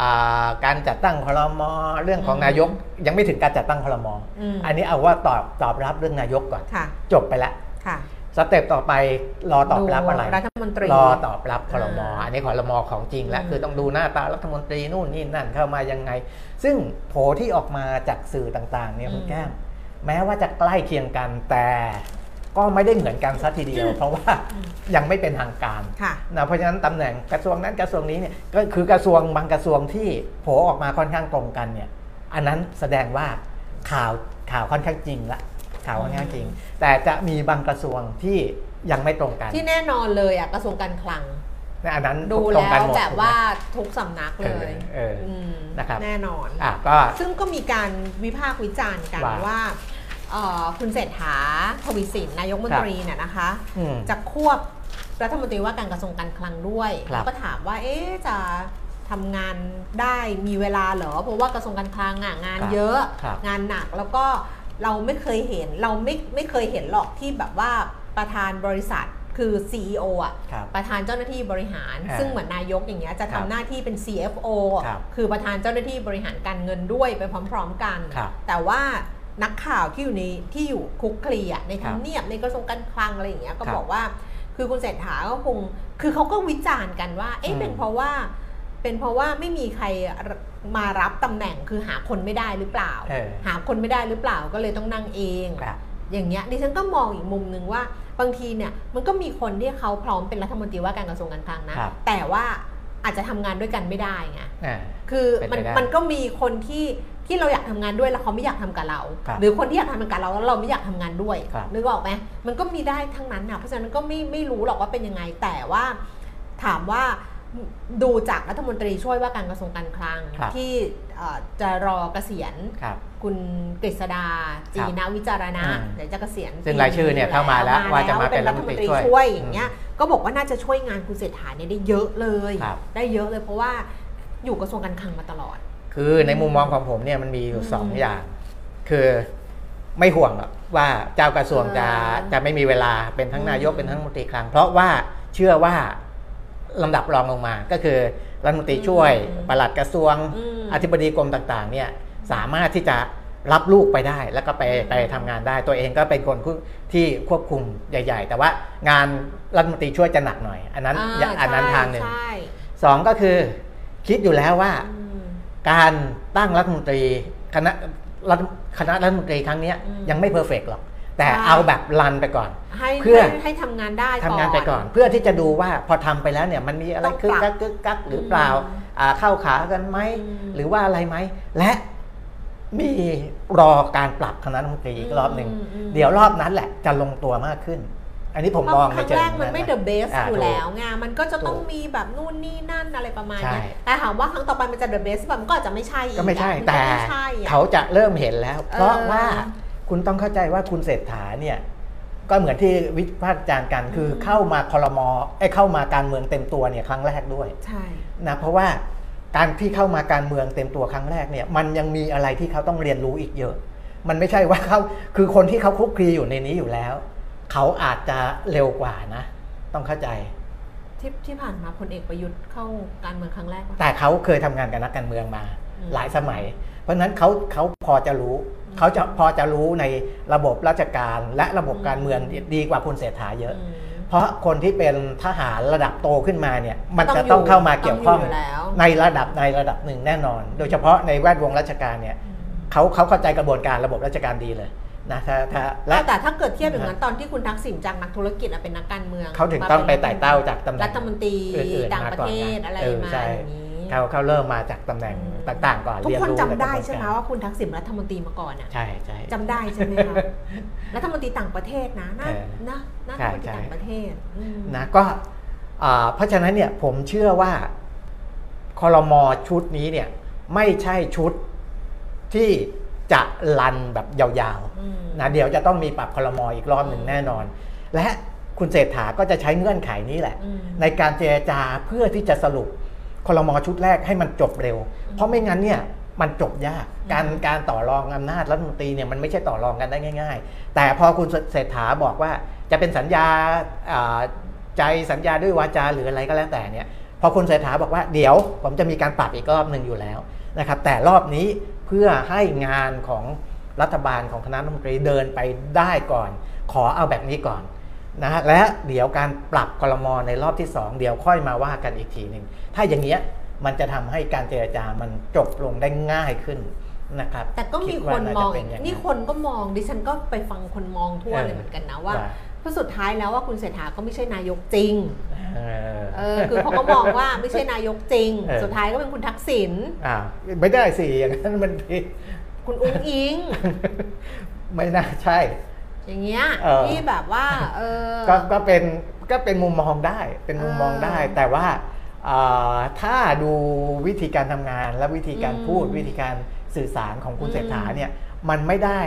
อาการจัดตั้งคลมเรื่องของนายกยังไม่ถึงการจัดตั้งคลมอืมอันนี้เอาว่าตอบตอบรับเรื่องนายกก่อนค่ะจบไปแล้วค่ะสเต็ปต่อไปรอตอบรับอะไรดูรัฐมนตรีรอตอบรับคลมอ่าอันนี้คลมของจริงแล้วอืมคือต้องดูหน้าตารัฐมนตรีนู่นนี่นั่นเข้ามายังไง ซึ่งโผที่ออกมาจากสื่อต่างๆเนี่ยคุณแก้ม แม้ว่าจะใกล้เคียงกันแต่ก็ไม่ได้เหมือนกันซะทีเดียว เพราะว่ายังไม่เป็นทางการค่ะนะเพราะฉะนั้นตำแหน่งกระทรวงนั้นกระทรวงนี้เนี่ยก็คือกระทรวงบางกระทรวงที่โผออกมาค่อนข้างตรงกันเนี่ยอันนั้นแสดงว่าข่าวข่าวค่อนข้างจริงละข่าวค่อนข้างจริง แต่จะมีบางกระทรวงที่ยังไม่ตรงกัน ที่แน่นอนเลยอะกระทรวงการคลังนะอันนั้นดูตรงแล้กันวหมดแบบว่าทุกสำนักเลยเออเออมนะครับแน่นอนอะก็ซึ่งก็มีการวิพากษ์วิจารณ์กันว่าว่าเอ่อ คุณเศรษฐาทวีสินนายกรัฐมนตรีเนี่ยนะคะอืมจะควบรัฐมนตรีว่าการกระทรวงการคลังด้วยครับแล้วก็ถามว่าเอ๊ะจะทำงานได้มีเวลาเหรอ เพราะว่ากระทรวงการคลังอะงานครับเยอะครับงานหนักแล้วก็เราไม่เคยเห็นเราไม่ไม่เคยเห็นหรอกที่แบบว่าประธานบริษัทคือ CEO อะครับประธานเจ้าหน้าที่บริหารอ่าซึ่งเหมือนนายกอย่างเงี้ยจะครัทำบหน้าที่เป็น CFO ครับคือประธานเจ้าหน้าที่บริหารการเงินด้วยไปพร้อม ๆ กันครับแต่ว่า นักข่าวที่อยู่ในที่อยู่คุกคลีอะในครัทำบเนียบในกระทรวงการคลังอะไรอย่างเงี้ยก็ครับบอกว่า คือคุณเศรษฐาก็คงคือเขาก็วิจารณ์กันว่า เอ๊ะอืมเป็นเพราะว่า เป็นเพราะว่าไม่มีใครมารับตำแหน่งคือหาคนไม่ได้หรือเปล่าเออหาคนไม่ได้หรือเปล่าก็เลยต้องนั่งเองครับอย่างเงี้ยดิฉันก็มองอีกมุมหนึ่งว่าบางทีเนี่ยมันก็มีคนที่เขาพร้อมเป็นรัฐมนตรีว่าการกระทรวงการคลังนะครับแต่ว่าอาจจะทำงานด้วยกันไม่ได้ไงอ่าคือเป็นไปมันได้มันก็มีคนที่ ที่เราอยากทำงานด้วยแล้วเขาไม่อยากทำกับเราครับหรือคนที่อยากทำกับเราแล้วเราไม่อยากทำงานด้วยครับนึกออกไหมมันก็มีได้ทั้งนั้นนะเพราะฉะนั้นก็ไม่ไม่รู้หรอกว่าเป็นยังไง แต่ว่าถามว่าดูจากรัฐมนตรีช่วยว่าการกระทรวงการคลังครับที่เอ่อจะรอเกษียณครับคุณกฤษดาจีนวิจารณะอืมเดี๋ยวจะเกษียณซึ่งรายชื่อเนี่ยเข้ามาแล้วว่าจะมาเป็นรัฐมนตรีช่วยช่วยอย่างเงี้ยก็บอกว่าน่าจะช่วยงานคุณเศรษฐาเนี่ยได้เยอะเลยครับได้เยอะเลยเพราะว่าอยู่กระทรวงการคลังมาตลอด คือในมุมมองของผมเนี่ยมันมีอยู่สองอย่าง คือไม่ห่วงหรอกว่าเจ้ากระทรวงจะอ่าจะไม่มีเวลาเป็นทั้งนายกเป็นทั้งรัฐมนตรีคลัง เพราะว่าเชื่อว่าลำดับรองลงมาก็คือรัฐมนตรีช่วยปลัดกระทรวงอืมอธิบดีกรมต่างๆ เนี่ยสามารถที่จะรับลูกไปได้แล้วก็ไปไปทำงานได้ ตัวเองก็เป็นคนที่ควบคุมใหญ่ ๆ แต่ว่างานรัฐมนตรีช่วยจะหนักหน่อย อันนั้นอ่าอันนั้นใช่ทางหนึ่งใช่สองก็คือคิดอยู่แล้วว่าอืม การตั้งรัฐมนตรีคณะรัฐคณะรัฐมนตรีครั้งเนี้ยอืมยังไม่เพอร์เฟกหรอก แต่ใช่เอาแบบรันไปก่อนให้เพื่อให้ให้ทำงานได้ทำงานไปก่อน เพื่อที่จะดูว่าพอทำไปแล้วเนี่ยมันมีอะไรต้องคึกปรักับกคึกกักหรือเปล่าอืมอ่าเข้าขากันไหมอืมหรือว่าอะไรไหมและมีรอการปรับคณะรัฐมนตรีอีกรอบหนึ่งอืมอืมเดี๋ยวรอบนั้นแหละจะลงตัวมากขึ้น อันนี้ผมเพมอราะงคในรั้งเชิงแรกมันไม่ะ the best าอยู่ถูกแล้วไงมันก็จะต้องถูกมีแบบนู่นนี่นั่นอะไรประมาณใช่เนี้ยแต่ถามว่าครั้งต่อไปมันจะ the best แบบมันก็อาจจะไม่ใช่อีกก็ไม่ใช่อะนแต่ไม่ใช่อะเขาจะเริ่มเห็นแล้ว เพราะเออว่าคุณต้องเข้าใจว่าคุณเศรษฐาเนี่ยก็เหมือนที่วิพากษ์วิจารณ์กันคือเข้ามาคอรมอไอ้ยเข้ามาการเมืองเต็มตัวเนี่ยครั้งแรกด้วยใช่นะเพราะว่าการที่เข้ามาการเมืองเต็มตัวครั้งแรกเนี่ยมันยังมีอะไรที่เขาต้องเรียนรู้อีกเยอะ มันไม่ใช่ว่าเขาคือคนที่เขาคลุกคลีอยู่ในนี้อยู่แล้ว เขาอาจจะเร็วกว่านะ ต้องเข้าใจที่ที่ผ่านมาพลเอกประยุทธ์เข้าการเมืองครั้งแรกปะแต่เขาเคยทำงานกับนักการเมืองมาอืมหลายสมัย เพราะฉะนั้นเขาเขาพอจะรู้ เขาจะพอจะรู้ในระบบราชการและระบบการเมืองดีกว่าคุณเศรษฐาเยอะอืมเพราะคนที่เป็นทหารระดับโตขึ้นมาเนี่ย มันต้องจะอยู่ต้องเข้ามาเกี่ยวข้องต้องอยู่แล้วในระดับในระดับหนึ่งแน่นอน โดยเฉพาะในแวดวงราชการเนี่ยเขาเขาเข้าใจกระบวนการระบบราชการดีเลย นะถ้าถ้าและแต่ถ้าเกิดเทียบอย่างนั้นตอนที่คุณทักษิณจากนักธุรกิจอะเป็นนักการเมืองเขาถึงต้องไปไต่เต้าจากตำแหน่งรัฐมนตรีอื่นๆต่างมาประก่อนเทไงศอะไรเออมาใช่อย่างนี้เขาเขาเริ่มมาจากตำแหน่งต่างๆก่อนทุกเรียนคนรู้จำได้กระบวนใช่ไหมการว่าคุณทักษิณรัฐมนตรีมาก่อนอะใช่ใช่จำได้ใช่ไหมคะรัฐมนตรีต่างประเทศนะน่าเออนะน่าใช่รัฐมนตรีใช่ต่างประเทศอืมนะก็อ่าเพราะฉะนั้นเนี่ยผมเชื่อว่าคอรมอชุดนี้เนี่ยไม่ใช่ชุดที่ จะลันแบบยาวอืมๆนะเดี๋ยวจะต้องมีปรับคอรมออีกรอบหนึ่งอืมแน่นอน และคุณเศรษฐาก็จะใช้เงื่อนไขนี้แหละอืมในการเจรจาเพื่อที่จะสรุปคอรมอชุดแรกให้มันจบเร็ว เพราะไม่งั้นเนี่ยมันจบยากการการต่อรองอำนาจรัฐมนตรีเนี่ยมันไม่ใช่ต่อรองกันได้ง่าย ๆ แต่พอคุณเศรษฐาบอกว่าจะเป็นสัญญาอ่าใจสัญญาด้วยวาจาหรืออะไรก็แล้วแต่เนี่ยพอคุณเศรษฐาบอกว่าเดี๋ยวผมจะมีการปรับอีกรอบหนึ่งอยู่แล้วนะครับแต่รอบนี้ เพื่อให้งานของรัฐบาลของคณะรัฐมนตรีเดินไปได้ก่อน ขอเอาแบบนี้ก่อนนะฮะและเดี๋ยวการปรับคลมในรอบที่ 2 เดี๋ยวค่อยมาว่ากันอีกทีหนึ่งถ้าอย่างเงี้ยมันจะทำให้การเจรจามันจบลงได้ง่ายขึ้นนะครับแต่ก็มีดคว่านมองาจะเป็ย่านี่คนก็มองดิฉันก็ไปฟังคนมองทั่วเออเลยเหมือนกันนะว่าว่า เพราะสุดท้ายแล้วว่าคุณเศรษฐาก็ไม่ใช่นายกจริงเออเออคือเขาก็มองว่าไม่ใช่นายกจริงเออสุดท้ายก็เป็นคุณทักษิณอ่าไม่ได้สิอย่างนั้นมันผิดคุณอุ้งอิง ไม่น่าใช่ อย่างเงี้ยเออที่แบบว่าเออก็ก็เป็นก็เป็นมุมมองได้เป็นมุมมองได้เออแต่ว่าอ่าถ้าดูวิธีการทำงานและวิธีการอืมพูดวิธีการสื่อสารของคุณอืมเศรษฐาเนี่ยมันไม่ได้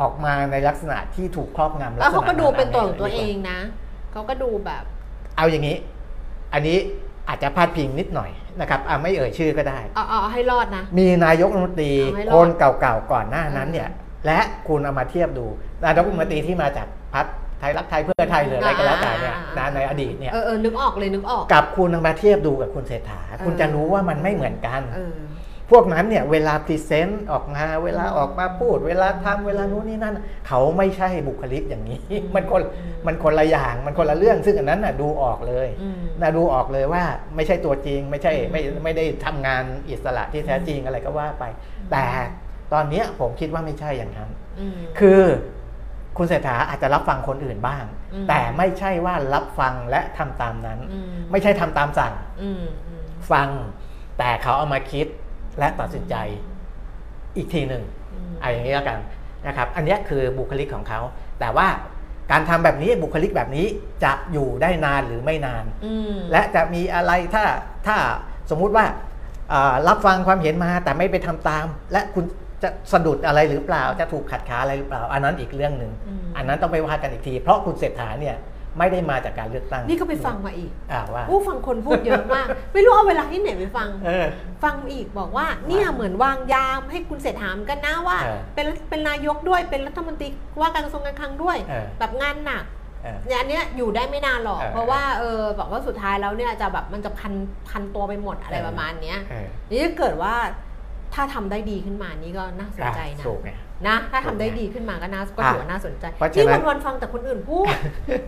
ออกมาในลักษณะที่ถูกครอบงำลัแล้วษเขาณะก็ดูเป็นตัวของดีกาตัวเองนะเขาก็ดูแบบ เอาอย่างนี้ อันนี้อาจจะพาดพิงนิดหน่อยนะครับอะไม่เอ่ยชื่อก็ได้เอาเอาเอาให้รอดนะ มีนายกรัฐมนตรีเอาให้รอดคนเก่าๆก่อนหน้านั้นเนี่ย และคุณเอามาเทียบดูนายกรัฐมนตรีที่มาจากพรรคไทยรักไทยเพื่อไทยหรืออะไรก็แล้วแต่เนี่ยนะในอดีตเนี่ยเออเออนึกออกเลยนึกออก กับคุณเอามาเทียบดูกับคุณเศรษฐาเออคุณจะรู้ว่ามันไม่เหมือนกันเออ พวกนั้นเนี่ยเวลาพรีเซนต์ออกมาเวลาออกมาพูด เวลาทำเวลานู้นนี่นั่น เขาไม่ใช่บุคลิกอย่างนี้อืมมันคนอืมมันคนละอย่างมันคนละเรื่อง ซึ่งอันนั้นน่ะดูออกเลยอืมนะดูออกเลยว่าไม่ใช่ตัวจริง ไม่ใช่อืมไม่ไม่ได้ทำงานอิสระที่แท้จริงอะไรก็ว่าไป แต่ตอนเนี้ยผมคิดว่าไม่ใช่อย่างนั้นอืมคือคุณเศรษฐาอาจจะรับฟังคนอื่นบ้างอืมแต่ไม่ใช่ว่ารับฟังและทำตามนั้นอืมไม่ใช่ทำตามสั่งอืมอืมฟัง แต่เขาเอามาคิด และตัดสินใจอีกทีหนึ่งอืมเอาอย่างนี้แล้วกันนะครับ อันเนี้ยคือบุคลิกของเขา แต่ว่าการทำแบบนี้บุคลิกแบบนี้จะอยู่ได้นานหรือไม่นานอืมและจะมีอะไรถ้าถ้าสมมุติว่าอ่ารับฟังความเห็นมาแต่ไม่ไปทำตาม และคุณจะสะดุดอะไรหรือเปล่า จะถูกขัดขาอะไรหรือเปล่า อันนั้นอีกเรื่องหนึ่งอืมอันนั้นต้องไปว่ากันอีกที เพราะคุณเศรษฐาเนี่ย ไม่ได้มาจากการเลือกตั้ง นี่ก็ไปฟังมาอีกอ่าว่าผู้ฟังคนพูดเยอะมาก ไม่รู้เอาเวลาที่ไหนไปฟัง เออ ฟังอีกบอกว่าเนี่ยเหมือนวางยามให้คุณเศรษฐาเหมือนกันนะว่า เออเป็นเป็นนายกด้วยเป็นรัฐมนตรีว่าการกระทรวงการคลังด้วย เออ แบบงานหนัก เออ เนี่ยอันเนี้ยอยู่ได้ไม่นานหรอก เออเพราะว่าเออบอกว่าสุดท้ายแล้วเนี่ยจะแบบมันจะพันพันตัวไปหมดอะไรเออ ประมาณเนี้ยเออนี่ถ้าเกิดว่าถ้าทำได้ดีขึ้นมานี่ก็น่าสนใจนะ ถูกไง นะถ้าทำถูกไงได้ดีขึ้นมาก็น่าก็อะถือว่าน่าสนใจเพราะฉะนี่นั้นวันวันๆฟังแต่คนอื่นพูด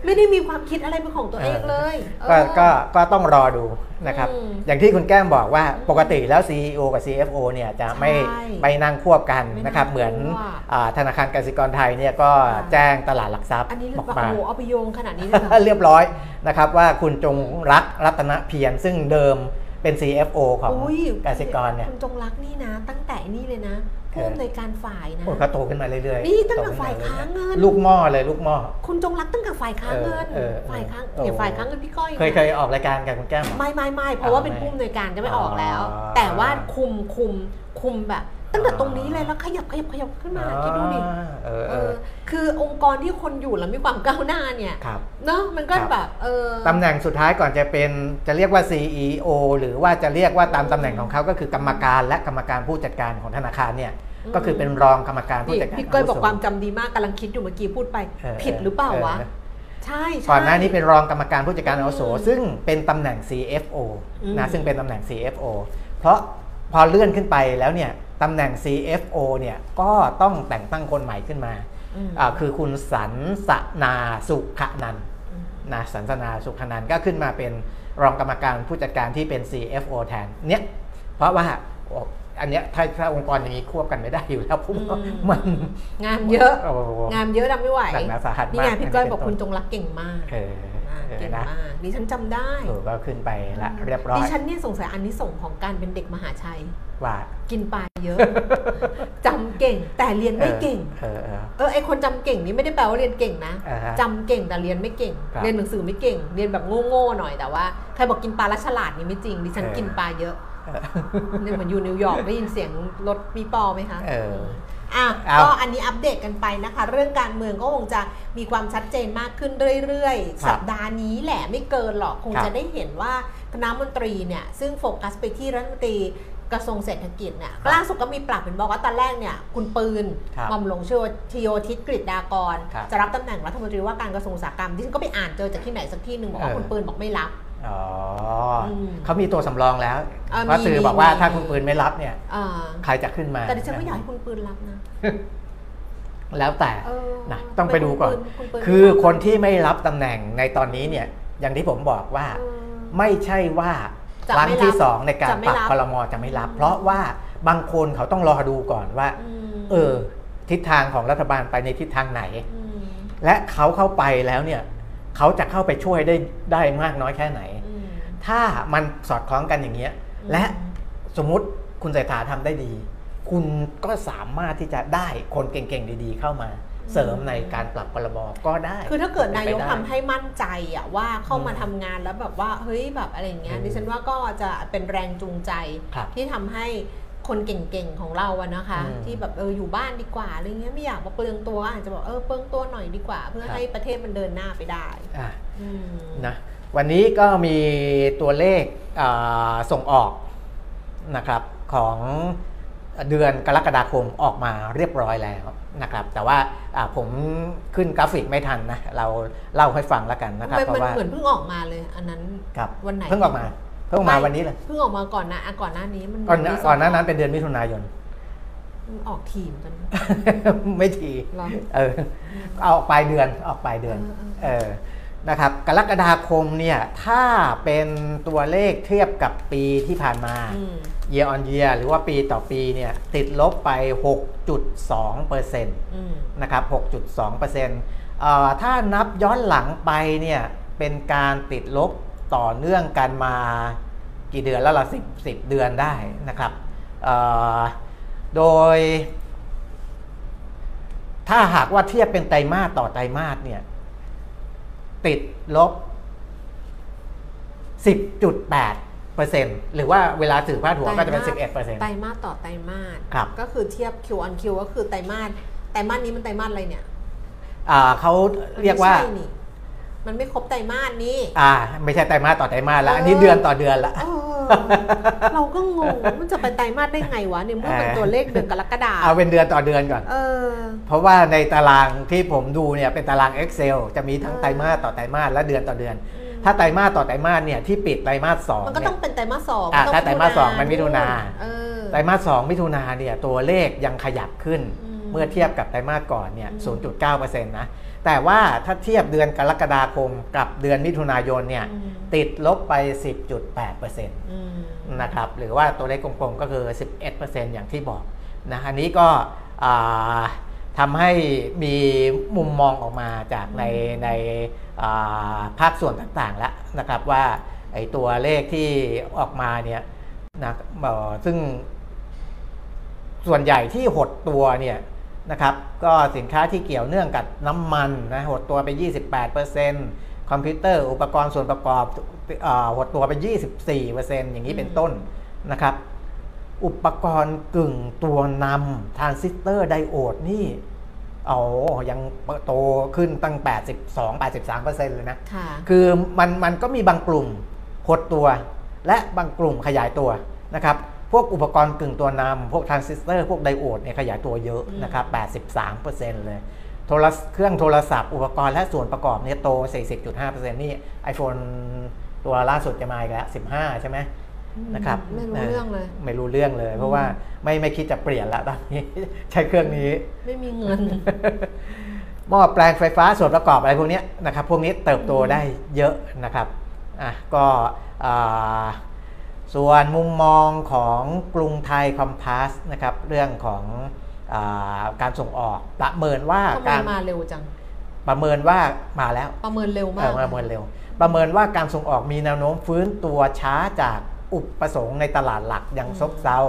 ไม่ได้มีความคิดอะไรเป็นของตัวเองเลยก็เออก็ก็ต้องรอดูนะครับอืมอย่างที่คุณแก้มบอกว่าปกติแล้ว CEO กับ CFO เนี่ยจะไม่ใช่ไม่นั่งควบกันไม่นั่งนะครับเหมือนควบอ่าธนาคารกสิกรไทยเนี่ยก็ค่ะแจ้งตลาดหลักทรัพย์อันนี้อแบอบกโอ้มาโหเอาไปโยงขนาดนี้เลยเหรอเรียบร้อยนะครับว่าคุณจงรักรัตนเพียรซึ่งเดิมเป็น CFO ของอุ้ยกสิกรเนี่ยคุณจงรักนี่นะ ตั้งแต่นี่เลยนะ ผู้อำนวยการฝ่ายนะโอ้ยเขาโตขึ้นมาเรื่อยๆนี่ตั้งแต่โขึ้นมฝ่ายค้าเงิน ลูกหม้อเลยลูกหม้อคุณจงรักตั้งแต่ฝ่ายค้าเงินเออเออเออฝ่ายค้าโอ้เนี่ยฝ่ายค้าเงินพี่ก้อยเคยเคยออกรายการกับคุณแก้มเหรอไม่ไม่ไม่เพราะว่าเป็นไม่ผู้อำนวยการจะไม่อ๋อออกแล้ว แต่ว่าคุมคุมคุมแบบตั้งแต่ตรงนี้เลยแล้วขยับขยับขยับขึ้นมาคิดดูดิเออเอเอออคือองค์กรที่คนอยู่แล้วมีความก้าวหน้าเนี่ยครับเนาะมันก็ครับแบบเออตำแหน่งสุดท้ายก่อนจะเป็นจะเรียกว่า CEO หรือว่าจะเรียกว่าตามตำแหน่งของเขาก็คือกรรมการและกรรมการผู้จัดการของธนาคารเนี่ยอืม ก็คือเป็นรองกรรมการผู้นี่จัดการพี่ก้อยบอกโสความจำดีมากกำลังคิดอยู่เมื่อกี้พูดไปเออผิดหรือเปล่าวะเออใช่ใช่ก่อนหน้านี้เป็นรองกรรมการผู้จัดการอาวุโสอืมซึ่งเป็นตำแหน่ง CFO อืมนะซึ่งเป็นตำแหน่ง CFO เพราะพอเลื่อนขึ้นไปแล้วเนี่ยตำแหน่ง CFO เนี่ยก็ต้องแต่งตั้งคนใหม่ขึ้นมาอืมอ่าคือคุณสันสนาสุขนันท์อืมนะสันสนาสุขนันท์ก็ขึ้นมาเป็นรองกรรมการผู้จัดการที่เป็น CFO แทนเนี่ยเพราะว่าโอ้อันเนี้ยถ้าถ้าองค์กรอย่างนี้ควบกันไม่ได้อยู่แล้วผมว่าอืมมันงานเยอะโอ้งานเยอะทำไม่ไหวหนักหนาสาหัสมากนี่ไงพี่ก้อยบอกอันนี้เป็นต้นคุณจงรักเก่งมากเอออ่าเออเก่งนะมากดิฉันจำได้เออก็ขึ้นไปละเรียบร้อยดิฉันเนี่ยสงสัยอันนี้ส่งส์ของการเป็นเด็กมหาชัยว่ากินปลาเยอะจำเก่งแต่เรียนไม่เก่ง เออเออเออไอคนจำเก่งนี่ไม่ได้แปลว่าเรียนเก่งนะอ่าฮะจำเก่งแต่เรียนไม่เก่งครับเรียนหนังสือไม่เก่ง เรียนแบบโง่ๆหน่อยแต่ว่าใครบอกกินปลาแล้วฉลาดนี่ไม่จริงดิฉันเออกินปลาเยอะเออเนี่ยเหมือนอยู่นิวยอร์กได้ยินเสียงรถปีปอไหมคะเอออะเอาก็อันนี้อัปเดตกันไปนะคะ เรื่องการเมืองก็คงจะมีความชัดเจนมากขึ้นเรื่อยครับๆสัปดาห์นี้แหละไม่เกินหรอกคงครับจะได้เห็นว่าคณะมนตรีเนี่ยซึ่งโฟกัสไปที่รัฐมนตรีกระทรวงเศรษฐกิจเนี่ยล่าสุดก็มีปรับเป็นบอกว่าตอนแรกเนี่ยคุณปืนครับหม่อมหลวงชโยธิตกฤษดากรครับจะรับตำแหน่งรัฐมนตรีว่าการกระทรวงอุตสาหกรรมที่ฉันก็ไปอ่านเจอจากที่ไหนสักที่หนึ่งบอกว่าเออคุณปืนบอกไม่รับ อ๋ออมเขามีตัวสำรองแล้วอ่าเพราะมีสื่อมีบอกว่ามี ถ้าคุณปืนไม่รับเนี่ย อ่าใครจะขึ้นมาแต่ดิฉันก็อยากให้คุณปืนรับนะแล้วแต่เออนะต้องไปดูก่อนทำไมคุณปืนณปืนคือไม่รับคนที่ไม่รับตำแหน่งในตอนนี้เนี่ย อย่างที่ผมบอกว่า เออ ไม่ใช่ว่าจะครั้งไม่รับที่สองในการจะไม่ปรับรับ คลมจะไม่รับ เพราะว่าบางคนเขาต้องรอดูก่อนว่า มเออ ทิศทางของรัฐบาลไปในทิศทางไหน ม และเขาเข้าไปแล้วเนี่ย เขาจะเข้าไปช่วยได้ได้มากน้อยแค่ไหนอืมถ้ามันสอดคล้องกันอย่างเงี้ยอืมและสมมุติคุณเศรษฐาทำได้ดี คุณก็สามารถที่จะได้คนเก่งๆดีๆ เข้ามาเสริมในการปรับพรบก็ได้ คือถ้าเกิดนายกป็ไปทำได้ให้มั่นใจอะว่าเข้ามาอืมทำงานแล้วแบบว่าเฮ้ยแบบอะไรอย่างเงี้ยอืมดิฉันว่าก็จะเป็นแรงจูงใจครับที่ทำให้ คนเก่งๆของเราอะนะคะ อืมที่แบบเอออยู่บ้านดีกว่าอะไรเงี้ยไม่อยากมาเปลืองตัวก็อาจจะบอกเออเปลืองตัวหน่อยดีกว่า เพื่อครับ ให้ประเทศมันเดินหน้าไปได้อะอืมนะวันนี้ก็มีตัวเลขอ่าส่งออกนะครับของเดือนกรกฎาคมออกมาเรียบร้อยแล้วนะครับ แต่ว่าอ่าผมขึ้นกราฟิกไม่ทันนะ เราเล่าให้ฟังแล้วกันนะครับ มันเพมันราะว่าเหมือนเพิ่งออกมาเลย อันนั้นครับวันไหนเพิ่งออกมา เพิ่งออกมาวันนี้เลยเพิ่งออกมาก่อนนะอะก่อนหน้านี้มันก่อนหน้ามีสงก่อนหน้านั้นเป็นเดือนมิถุนายนมันออกทีมกันไม่ทีเหรอเออเอาออกปลายเดือนออกปลายเดือนเออเออเออนะครับกรกฎาคมเนี่ยถ้าเป็นตัวเลขเทียบกับปีที่ผ่านมาอืม year on year หรือว่าปีต่อปีเนี่ยติดลบไป 6.2%เปอร์เซ็นต์อืมนะครับ 6.2%เอ่อถ้านับย้อนหลังไปเนี่ยเป็นการติดลบ ต่อเนื่องกันมากี่เดือนแล้วล่ะ10 10เดือนได้นะครับเอ่อโดย ถ้าหากว่าเทียบเป็นไตรมาสต่อไตรมาสเนี่ย ติดลบ 10.8เปอร์เซ็นต์หรือว่าเวลาถือพาดหัวก็จะเป็น 11เปอร์เซ็นต์ไตรมาสต่อไตรมาสครับก็คือเทียบ Q on Q ก็คือไตรมาสไตรมาสนี้มันไตรมาสอะไรเนี่ยเขาเรียกว่าไม่ใช่นี่มันไม่ครบไตรมาสนี่อ่า ไม่ใช่ไตรมาสต่อไตรมาสละอันนี้เดือนต่อเดือนละเออเราก็งงว่ามันจะไปไตรมาสได้ไงวะเนี่ยเมื่อมันตัวเลขเดือนกรกฎาเอาเป็นเดือนต่อเดือนก่อนเออเพราะว่าในตารางที่ผมดูเนี่ยเป็นตาราง Excel จะมีทั้งไตรมาสต่อไตรมาสและเดือนต่อเดือน ถ้าไตรมาสต่อไตรมาสเนี่ยที่ปิดไตรมาสสองมันก็เนี่ต้อยงเป็นไตรมาสสองอะนงถ้าไตรมาสสองมันมิถุนาเออไตรมาสสองมิถุนาเนี่ยตัวเลขยังขยับขึ้นอืมเมื่อเทียบกับไตรมาสก่อนเนี่ยอืม0.9%นะ แต่ว่าถ้าเทียบเดือนกรกฎาคมกับเดือนมิถุนายนเนี่ยอืมติดลบไป 10.8%อืมนะครับหรือว่าตัวเลขกลมๆก็คือ 11%อย่างที่บอกนะอันนี้ก็อ่าทำให้มีมุมมองออกมาจากในในอ่าภาคส่วนต่างๆแล้วนะครับว่าไอ้ตัวเลขที่ออกมาเนี่ยนะเอ่อซึ่งส่วนใหญ่ที่หดตัวเนี่ย นะครับ ก็สินค้าที่เกี่ยวเนื่องกับน้ำมันนะหดตัวไป 28%คอมพิวเตอร์อุปกรณ์ส่วนประกอบเออหดตัวไป 24%อย่างนี้เป็นต้นนะครับ อุปกรณ์กึ่งตัวนำทรานซิสเตอร์ไดโอดนี่เอายังโตขึ้นตั้ง 82-83%เลยนะค่ะคือมันมันก็มีบางกลุ่มหดตัว และบางกลุ่มขยายตัวนะครับ พวกอุปกรณ์กึ่งตัวนำพวกทรานซิสเตอร์ พวกไดโอดเนี่ยขยายตัวเยอะนะครับ83%เลยโทรศเครื่องโทรศัพท์อุปกรณ์และส่วนประกอบเนี่ยโต 40.5%นี่ iPhone ตัวล่าสุดจะมาอีกแล้ว 15 ใช่ไหมนะครับไม่รู้เรื่องเลย ไม่รู้เรื่องเลย เพราะว่าไม่ไม่คิดจะเปลี่ยนแล้วตอนนี้ ใช้เครื่องนี้ ไม่มีเงินหม้อแปลงไฟฟ้าส่วนประกอบอะไรพวกเนี้ยนะครับ พวกนี้เติบโตได้เยอะนะครับอะก็อ่า ส่วนมุมมองของกรุงไทยคอมพาสนะครับเรื่องของอาการส่งออกประเมินว่าทำไมการมาเร็วจัง ประเมินว่ามาแล้วประเมินเร็วเอมากอประเมินเร็ว ประเมินว่าการส่งออกมีแนวโน้มฟื้นตัวช้าจากอุปสงค์ในตลาดหลักยังซบเซา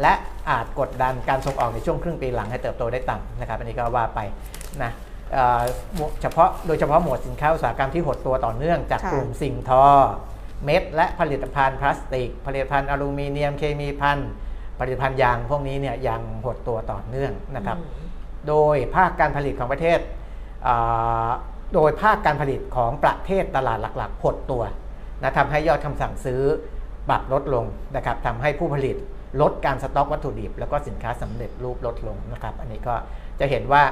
และอาจกดดันการส่งออกในช่วงครึ่งปีหลังให้เติบโตได้ต่ำนะครับอันนี้ก็ว่าไปนะเอ่อเฉพาะโดยเฉพาะหมวดสินค้าอุตสาหกรรมที่หดตัวต่อเนื่องจากค่ะ กลุ่มสิ่งทอ เม็ดและผลิตภัณฑ์พลาสติก ผลิตภัณฑ์อลูมิเนียมเคมีพันผลิตภัณฑ์ยางพวกนี้เนี่ยยังหดตัวต่อเนื่องนะครับอืมโดยภาคการผลิตของประเทศอ่าโดยภาคการผลิตของประเทศตลาดหลักๆหดตัวนะทำให้ยอดคำสั่งซื้อปรับลดลงนะครับทำให้ผู้ผลิตลดการสต็อกวัตถุดิบ แล้วก็สินค้าสำเร็จรูปลดลงนะครับ อันนี้ก็จะเห็นว่า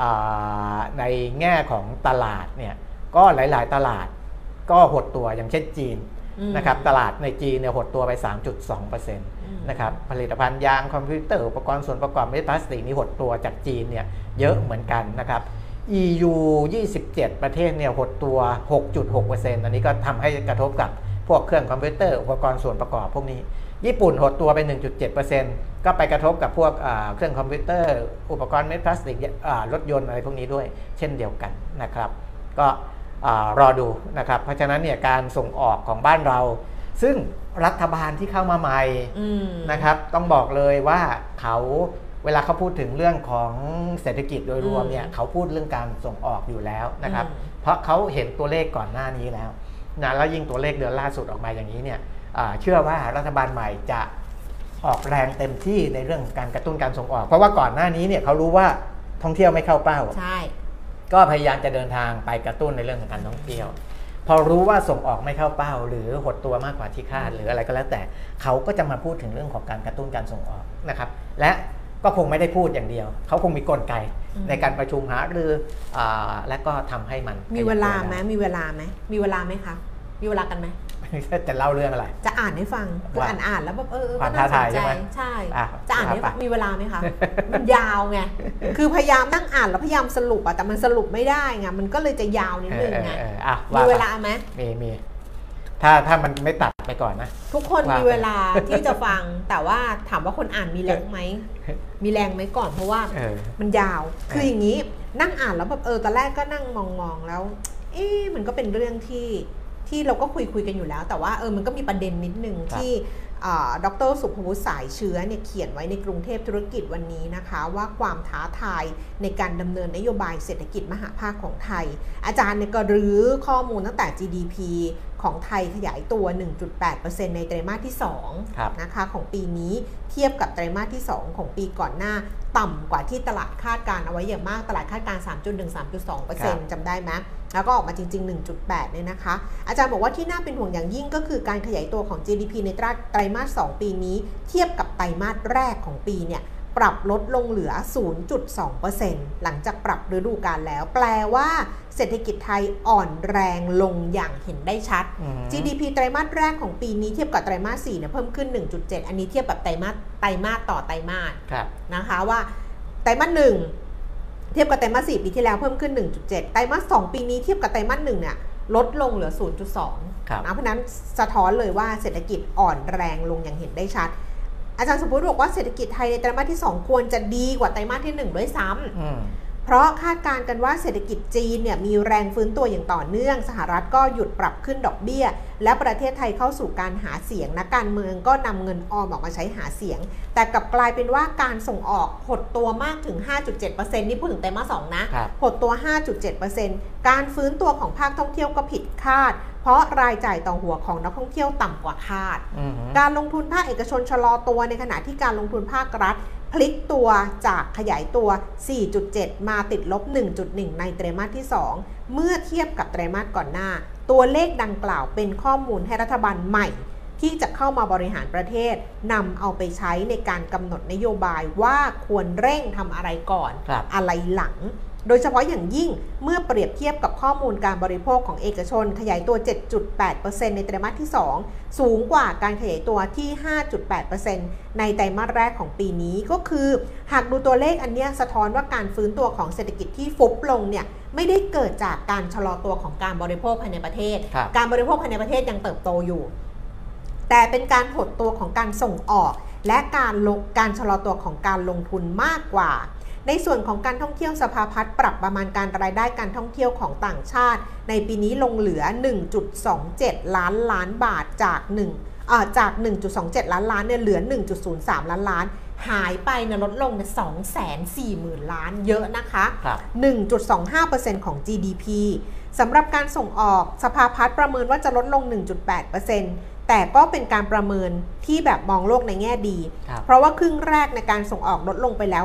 อ่าในแง่ของตลาดเนี่ยก็หลาย ๆ ตลาด ก็หดตัวอย่างเช่นจีนอืมนะครับตลาดในจีนเนี่ยหดตัวไป 3.2%นนะครับผลิตภัณฑ์ยางคอมพิวเตอร์อุปกรณ์ส่วนประกอบเม็ดพลาสติกนี่หดตัวจากจีนเนี่ยเยอะเหมือนกันนะครับ EU 27 ประเทศเนี่ยหดตัว 6.6%อันนี้ก็ทำให้กระทบกับพวกเครื่องคอมพิวเตอร์อุปกรณ์ส่วนประกอบพวกนี้ ญี่ปุ่นหดตัวไป 1.7%ก็ไปกระทบกับพวกอ่าเครื่องคอมพิวเตอร์ อุปกรณ์เม็ดพลาสติกอ่ารถยนต์อะไรพวกนี้ด้วย เช่นเดียวกันนะครับ ก็อา รอดูนะครับ เพราะฉะนั้นเนี่ยการส่งออกของบ้านเรา ซึ่งรัฐบาลที่เข้ามาใหม่อืมนะครับ ต้องบอกเลยว่าเขาเวลาเขาพูดถึงเรื่องของเศรษฐกิจโดยรวมเนี่ยอืมเขาพูดเรื่องการส่งออกอยู่แล้วนะครับอืมเพราะเขาเห็นตัวเลขก่อนหน้านี้แล้วนะแล้วยิ่งตัวเลขเดือนล่าสุดออกมาอย่างนี้เนี่ยอ่าเชื่อว่ารัฐบาลใหม่จะออกแรงเต็มที่ในเรื่องของการกระตุ้นการส่งออก เพราะว่าก่อนหน้านี้เนี่ยเขารู้ว่าท่องเที่ยวไม่เข้าเป้าใช่ ก็พยายามจะเดินทางไปกระตุ้นในเรื่องของการท่องเที่ยว พอรู้ว่าส่งออกไม่เข้าเป้า หรือหดตัวมากกว่าที่คาดหรืออะไรก็แล้วแต่เขาก็จะมาพูดถึงเรื่องของการกระตุ้นการส่งออกนะครับ และก็คงไม่ได้พูดอย่างเดียว เขาคงมีกลไกอืมในการประชุมหารืออาและก็ทำให้มันมีเวลาขยับตัวไหมด้มีเวลาไหมมีเวลาไหมคะ มีเวลากันไหมจะเล่าเรื่องอะไร จะอ่านให้ฟังคือว่าอ่านอ่านแล้วแบบเออเออความก็น่าสท้าทายนใช่ใจไหมใช่อะจะอ่านให้ว่าไปฟังมีเวลาไหมคะมันยาวไงคือพยายามนั่งอ่านแล้วพยายามสรุปอะแต่มันสรุปไม่ได้ไงมันก็เลยจะยาวนิดนึงไงเออเออเอออะมีว่าเวไปลาไหมมีมีถ้าถ้ามันไม่ตัดไปก่อนนะ ทุกคนว่ามีไปเวลาที่จะฟังแต่ว่าถามว่าคนอ่านมีแรงไหมมีแรงไหมก่อนเพราะว่าเออมันยาว คืออย่างนี้นั่งอ่านแล้วแบบเออตอนแรกก็นั่งมองๆแล้ว เอ๊ะมันก็เป็นเรื่องที่ ที่เราก็คุยคุยกันอยู่แล้ว แต่ว่าเออมันก็มีประเด็นนิดนึงครับที่อ่าดรสุภวุฒิสายเชื้อเนี่ยเขียนไว้ในกรุงเทพธุรกิจวันนี้นะคะ ว่าความท้าทายในการดำเนินนโยบายเศรษฐกิจมหาภาคของไทย อาจารย์เนี่ยก็รื้อข้อมูลตั้งแต่ GDP ของไทยขยายตัว 1.8%ในไตรมาสที่ครับ2นะคะของปีนี้เทียบกับไตรมาสที่ 2 ของปีก่อนหน้า ต่ำกว่าที่ตลาดคาดการณ์เอาไว้อย่างมากตลาดคาดการณ์3.1-3.2%จำได้ไหมแล้วก็ออกมาจริง ๆ 1.8 เนี่ยนะคะ อาจารย์บอกว่าที่น่าเป็นห่วงอย่างยิ่งก็คือการขยายตัวของ GDP ในไตรมาส 2 ปีนี้ เทียบกับไตรมาสแรกของปีเนี่ย ปรับลดลงเหลือ 0.2%หลังจากปรับฤดูกาลแล้ว แปลว่าเศรษฐกิจไทยอ่อนแรงลงอย่างเห็นได้ชัดอืม GDP ไตรมาสแรกของปีนี้เทียบกับไตรมาส4เนี่ยเพิ่มขึ้น 1.7 อันนี้เทียบกับไตรมาสไตรมาสต่อไตรมาสครับนะคะว่าไตรมาสหนึ่งเทียบกับไตรมาส4ปีที่แล้วเพิ่มขึ้น 1.7 ไตรมาส2ปีนี้เทียบกับไตรมาส1เนี่ยลดลงเหลือ 0.2ครับนะเพราะฉะนั้นสะท้อนเลยว่าเศรษฐกิจอ่อนแรงลงอย่างเห็นได้ชัด อาจารย์สมบูรณ์บอกว่าเศรษฐกิจไทยในไตรมาสที่ 2 ควรจะดีกว่าไตรมาสที่ 1 ด้วยซ้ำอืมเพราะคาดการณ์กันว่าเศรษฐกิจจีนเนี่ยมีแรงฟื้นตัวอย่างต่อเนื่อง สหรัฐก็หยุดปรับขึ้นดอกเบี้ย และประเทศไทยเข้าสู่การหาเสียงนักการเมืองก็นำเงินออมออกมาใช้หาเสียง แต่กลับกลายเป็นว่าการส่งออกหดตัวมากถึง 5.7%นี่พูดถึงไตรมาสสองนะครับหดตัว 5.7%การฟื้นตัวของภาคท่องเที่ยวก็ผิดคาด เพราะรายจ่ายต่อหัวของนักท่องเที่ยวต่ำกว่าคาดอืมการลงทุนภาคเอกชนชะลอตัวในขณะที่การลงทุนภาครัฐ พลิกตัวจากขยายตัว 4.7 มาติดลบ 1.1 ในไตรมาสที่ 2 เมื่อเทียบกับไตรมาสก่อนหน้า ตัวเลขดังกล่าวเป็นข้อมูลให้รัฐบาลใหม่ ที่จะเข้ามาบริหารประเทศนำเอาไปใช้ในการกำหนดนโยบายว่าควรเร่งทำอะไรก่อนครับอะไรหลัง โดยเฉพาะอย่างยิ่งเมื่อเปรียบเทียบกับข้อมูลการบริโภคของเอกชน ขยายตัว 7.8%ในไตรมาสที่ 2 สูงกว่าการขยายตัวที่ 5.8%ในไตรมาสแรกของปีนี้ก็คือ หากดูตัวเลขอันเนี้ยสะท้อนว่าการฟื้นตัวของเศรษฐกิจที่ฟุบลงเนี่ยไม่ได้เกิดจากการชะลอตัวของการบริโภคภายในประเทศครับการบริโภคภายในประเทศยังเติบโตอยู่ แต่เป็นการหดตัวของการส่งออก และการลงการชะลอตัวของการลงทุนมากกว่า ในส่วนของการท่องเที่ยวสภาพัฒน์ปรับประมาณการรายได้การท่องเที่ยวของต่างชาติ ในปีนี้ลงเหลือ 1.27 ล้านล้านบาทจาก1เอ่อจาก 1.27 ล้านล้านเนี่ยเหลือ 1.03 ล้านล้านหายไปเนี่ยลดลงเนี่ย240,000 ล้านเยอะนะคะครับ1.25%ของ GDP สำหรับการส่งออกสภาพัฒน์ประเมินว่าจะลดลง 1.8% แต่ก็เป็นการประเมินที่แบบมองโลกในแง่ดีครับเพราะว่าครึ่งแรกในการส่งออกลดลงไปแล้วม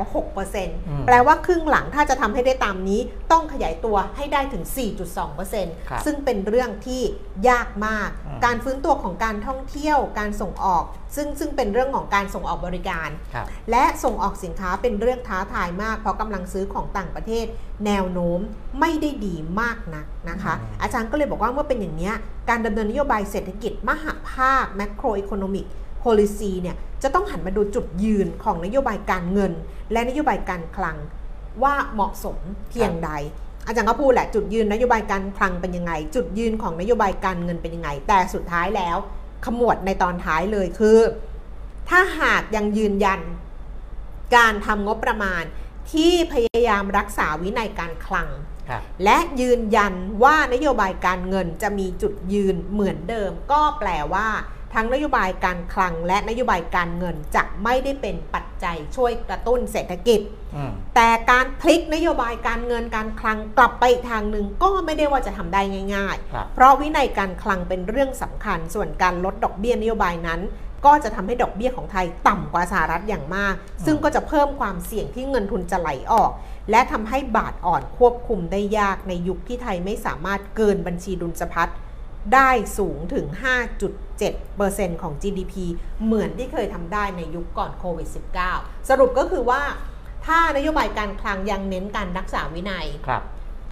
6%แปลว่าครึ่งหลังถ้าจะทำให้ได้ตามนี้ต้องขยายตัวให้ได้ถึงครับ4.2%ซึ่งเป็นเรื่องที่ยากมากอืมการฟื้นตัวของการท่องเที่ยว การส่งออก ซึ่งซึ่งเป็นเรื่องของการส่งออกบริการครับและส่งออกสินค้าเป็นเรื่องท้าทายมาก เพราะกำลังซื้อของต่างประเทศ แนวโน้มไม่ได้ดีมากนักนะคะอืมอาจารย์ก็เลยบอกว่าเมื่อเป็นอย่างนี้ยการดำเนินนโยบายเศรษฐกิจ มหภาค macroeconomic policy เนี่ยจะต้องหันมาดูจุดยืนของนโยบายการเงิน และนโยบายการคลัง ว่าเหมาะสมเพียงใด อาจารย์ก็พูดแหละจุดยืนนโยบายการคลังเป็นยังไง จุดยืนของนโยบายการเงินเป็นยังไง แต่สุดท้ายแล้ว ขมวดในตอนท้ายเลยคือ ถ้าหากยังยืนยัน การทำงบประมาณที่พยายามรักษาวินัยการคลังครับและยืนยันว่านโยบายการเงินจะมีจุดยืนเหมือนเดิม ก็แปลว่า ทั้งนโยบายการคลังและนโยบายการเงินจะไม่ได้เป็นปัจจัยช่วยกระตุ้นเศรษฐกิจอืมแต่การพลิกนโยบายการเงินการคลังกลับไปอีกทางหนึ่งก็ไม่ได้ว่าจะทำได้ง่ายครับๆเพราะวินัยการคลังเป็นเรื่องสำคัญ ส่วนการลดดอกเบี้ยนโยบายนั้น ก็จะทำให้ดอกเบี้ยของไทยต่ำกว่าสหรัฐอย่างมาก ซึ่งก็จะเพิ่มความเสี่ยงที่เงินทุนจะไหลออกและทำให้บาทอ่อนควบคุมได้ยากในยุคที่ไทยไม่สามารถเกินบัญชีดุลสะพัด ได้สูงถึง 5.7%ของ GDP เหมือนที่เคยทำได้ในยุคก่อนโควิด -19 สรุปก็คือว่าถ้านโยบายการคลังยังเน้นการรักษาวินัยครับ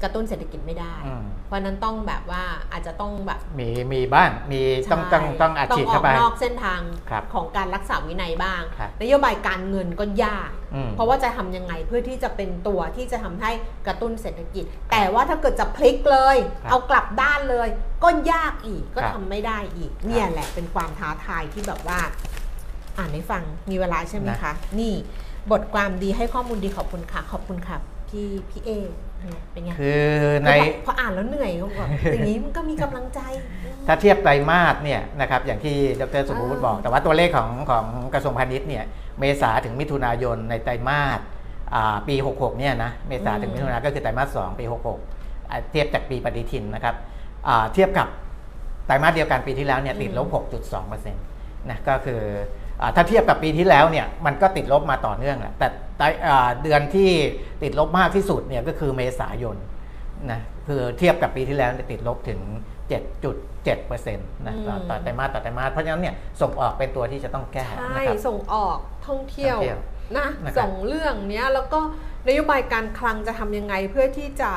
กระตุ้นเศรษฐกิจไม่ได้ อืม เพราะฉะนั้นต้องแบบว่าอาจจะต้องแบบมีมีบ้างมีต้องต้องใช่ต้องอาชีพออเข้ากไปนอกเส้นทางครับของการรักษาวินัยบ้าง ครับ นโยบายการเงินก็ยาก อืม เพราะว่าจะทำยังไงเพื่อที่จะเป็นตัวที่จะทำให้กระตุ้นเศรษฐกิจ แต่ว่าถ้าเกิดจะพลิกเลย ครับเอากลับด้านเลย ก็ยากอีกก็ครับทำไม่ได้อีก เนี่ยแหละเป็นความท้าทายที่แบบว่า อ่านให้ฟังมีเวลาใช่ไหมคะ นี่บทความดีให้ข้อมูลดีขอบคุณค่ะ ขอบคุณค่ะพี่พี่เอ เนี่ยเป็นไงคือในพอพออ่านแล้วเหนื่อยก็แบบอย่างนี้มันก็มีกำลังใจ ถ้าเทียบไตรมาสเนี่ยนะครับอย่างที่ดรสุภวุฒิบอก แต่ว่าตัวเลขของของกระทรวงพาณิชย์เนี่ยเมษาถึงมิถุนายนในไตรมาสอ่าปี 66 เนี่ยนะเมษาถึงมิถุนายนก็คือไตรมาส2ปี 66อ่าเทียบจากปีปฏิทินนะครับอ่าเทียบกับไตรมาสเดียวกันปีที่แล้วเนี่ยติดลบ 6.2%นะก็คืออา ถ้าเทียบกับปีที่แล้วเนี่ยมันก็ติดลบมาต่อเนื่องแหละแต่ไตรอ่าเดือนที่ติดลบมากที่สุดเนี่ยก็คือเมษายนนะคือเทียบกับปีที่แล้วเนี่ยติดลบถึง 7.7%นะต่อต่อไตรมาสต่อไตรมาสเพราะฉะนั้นเนี่ยส่งออกเป็นตัวที่จะต้องแก้ใช่นะครับส่งออกท่องเที่ยวท่องเที่ยวนะนะครับสองเรื่องเนี้ยแล้วก็นโยบายการคลังจะทำยังไงเพื่อที่จะ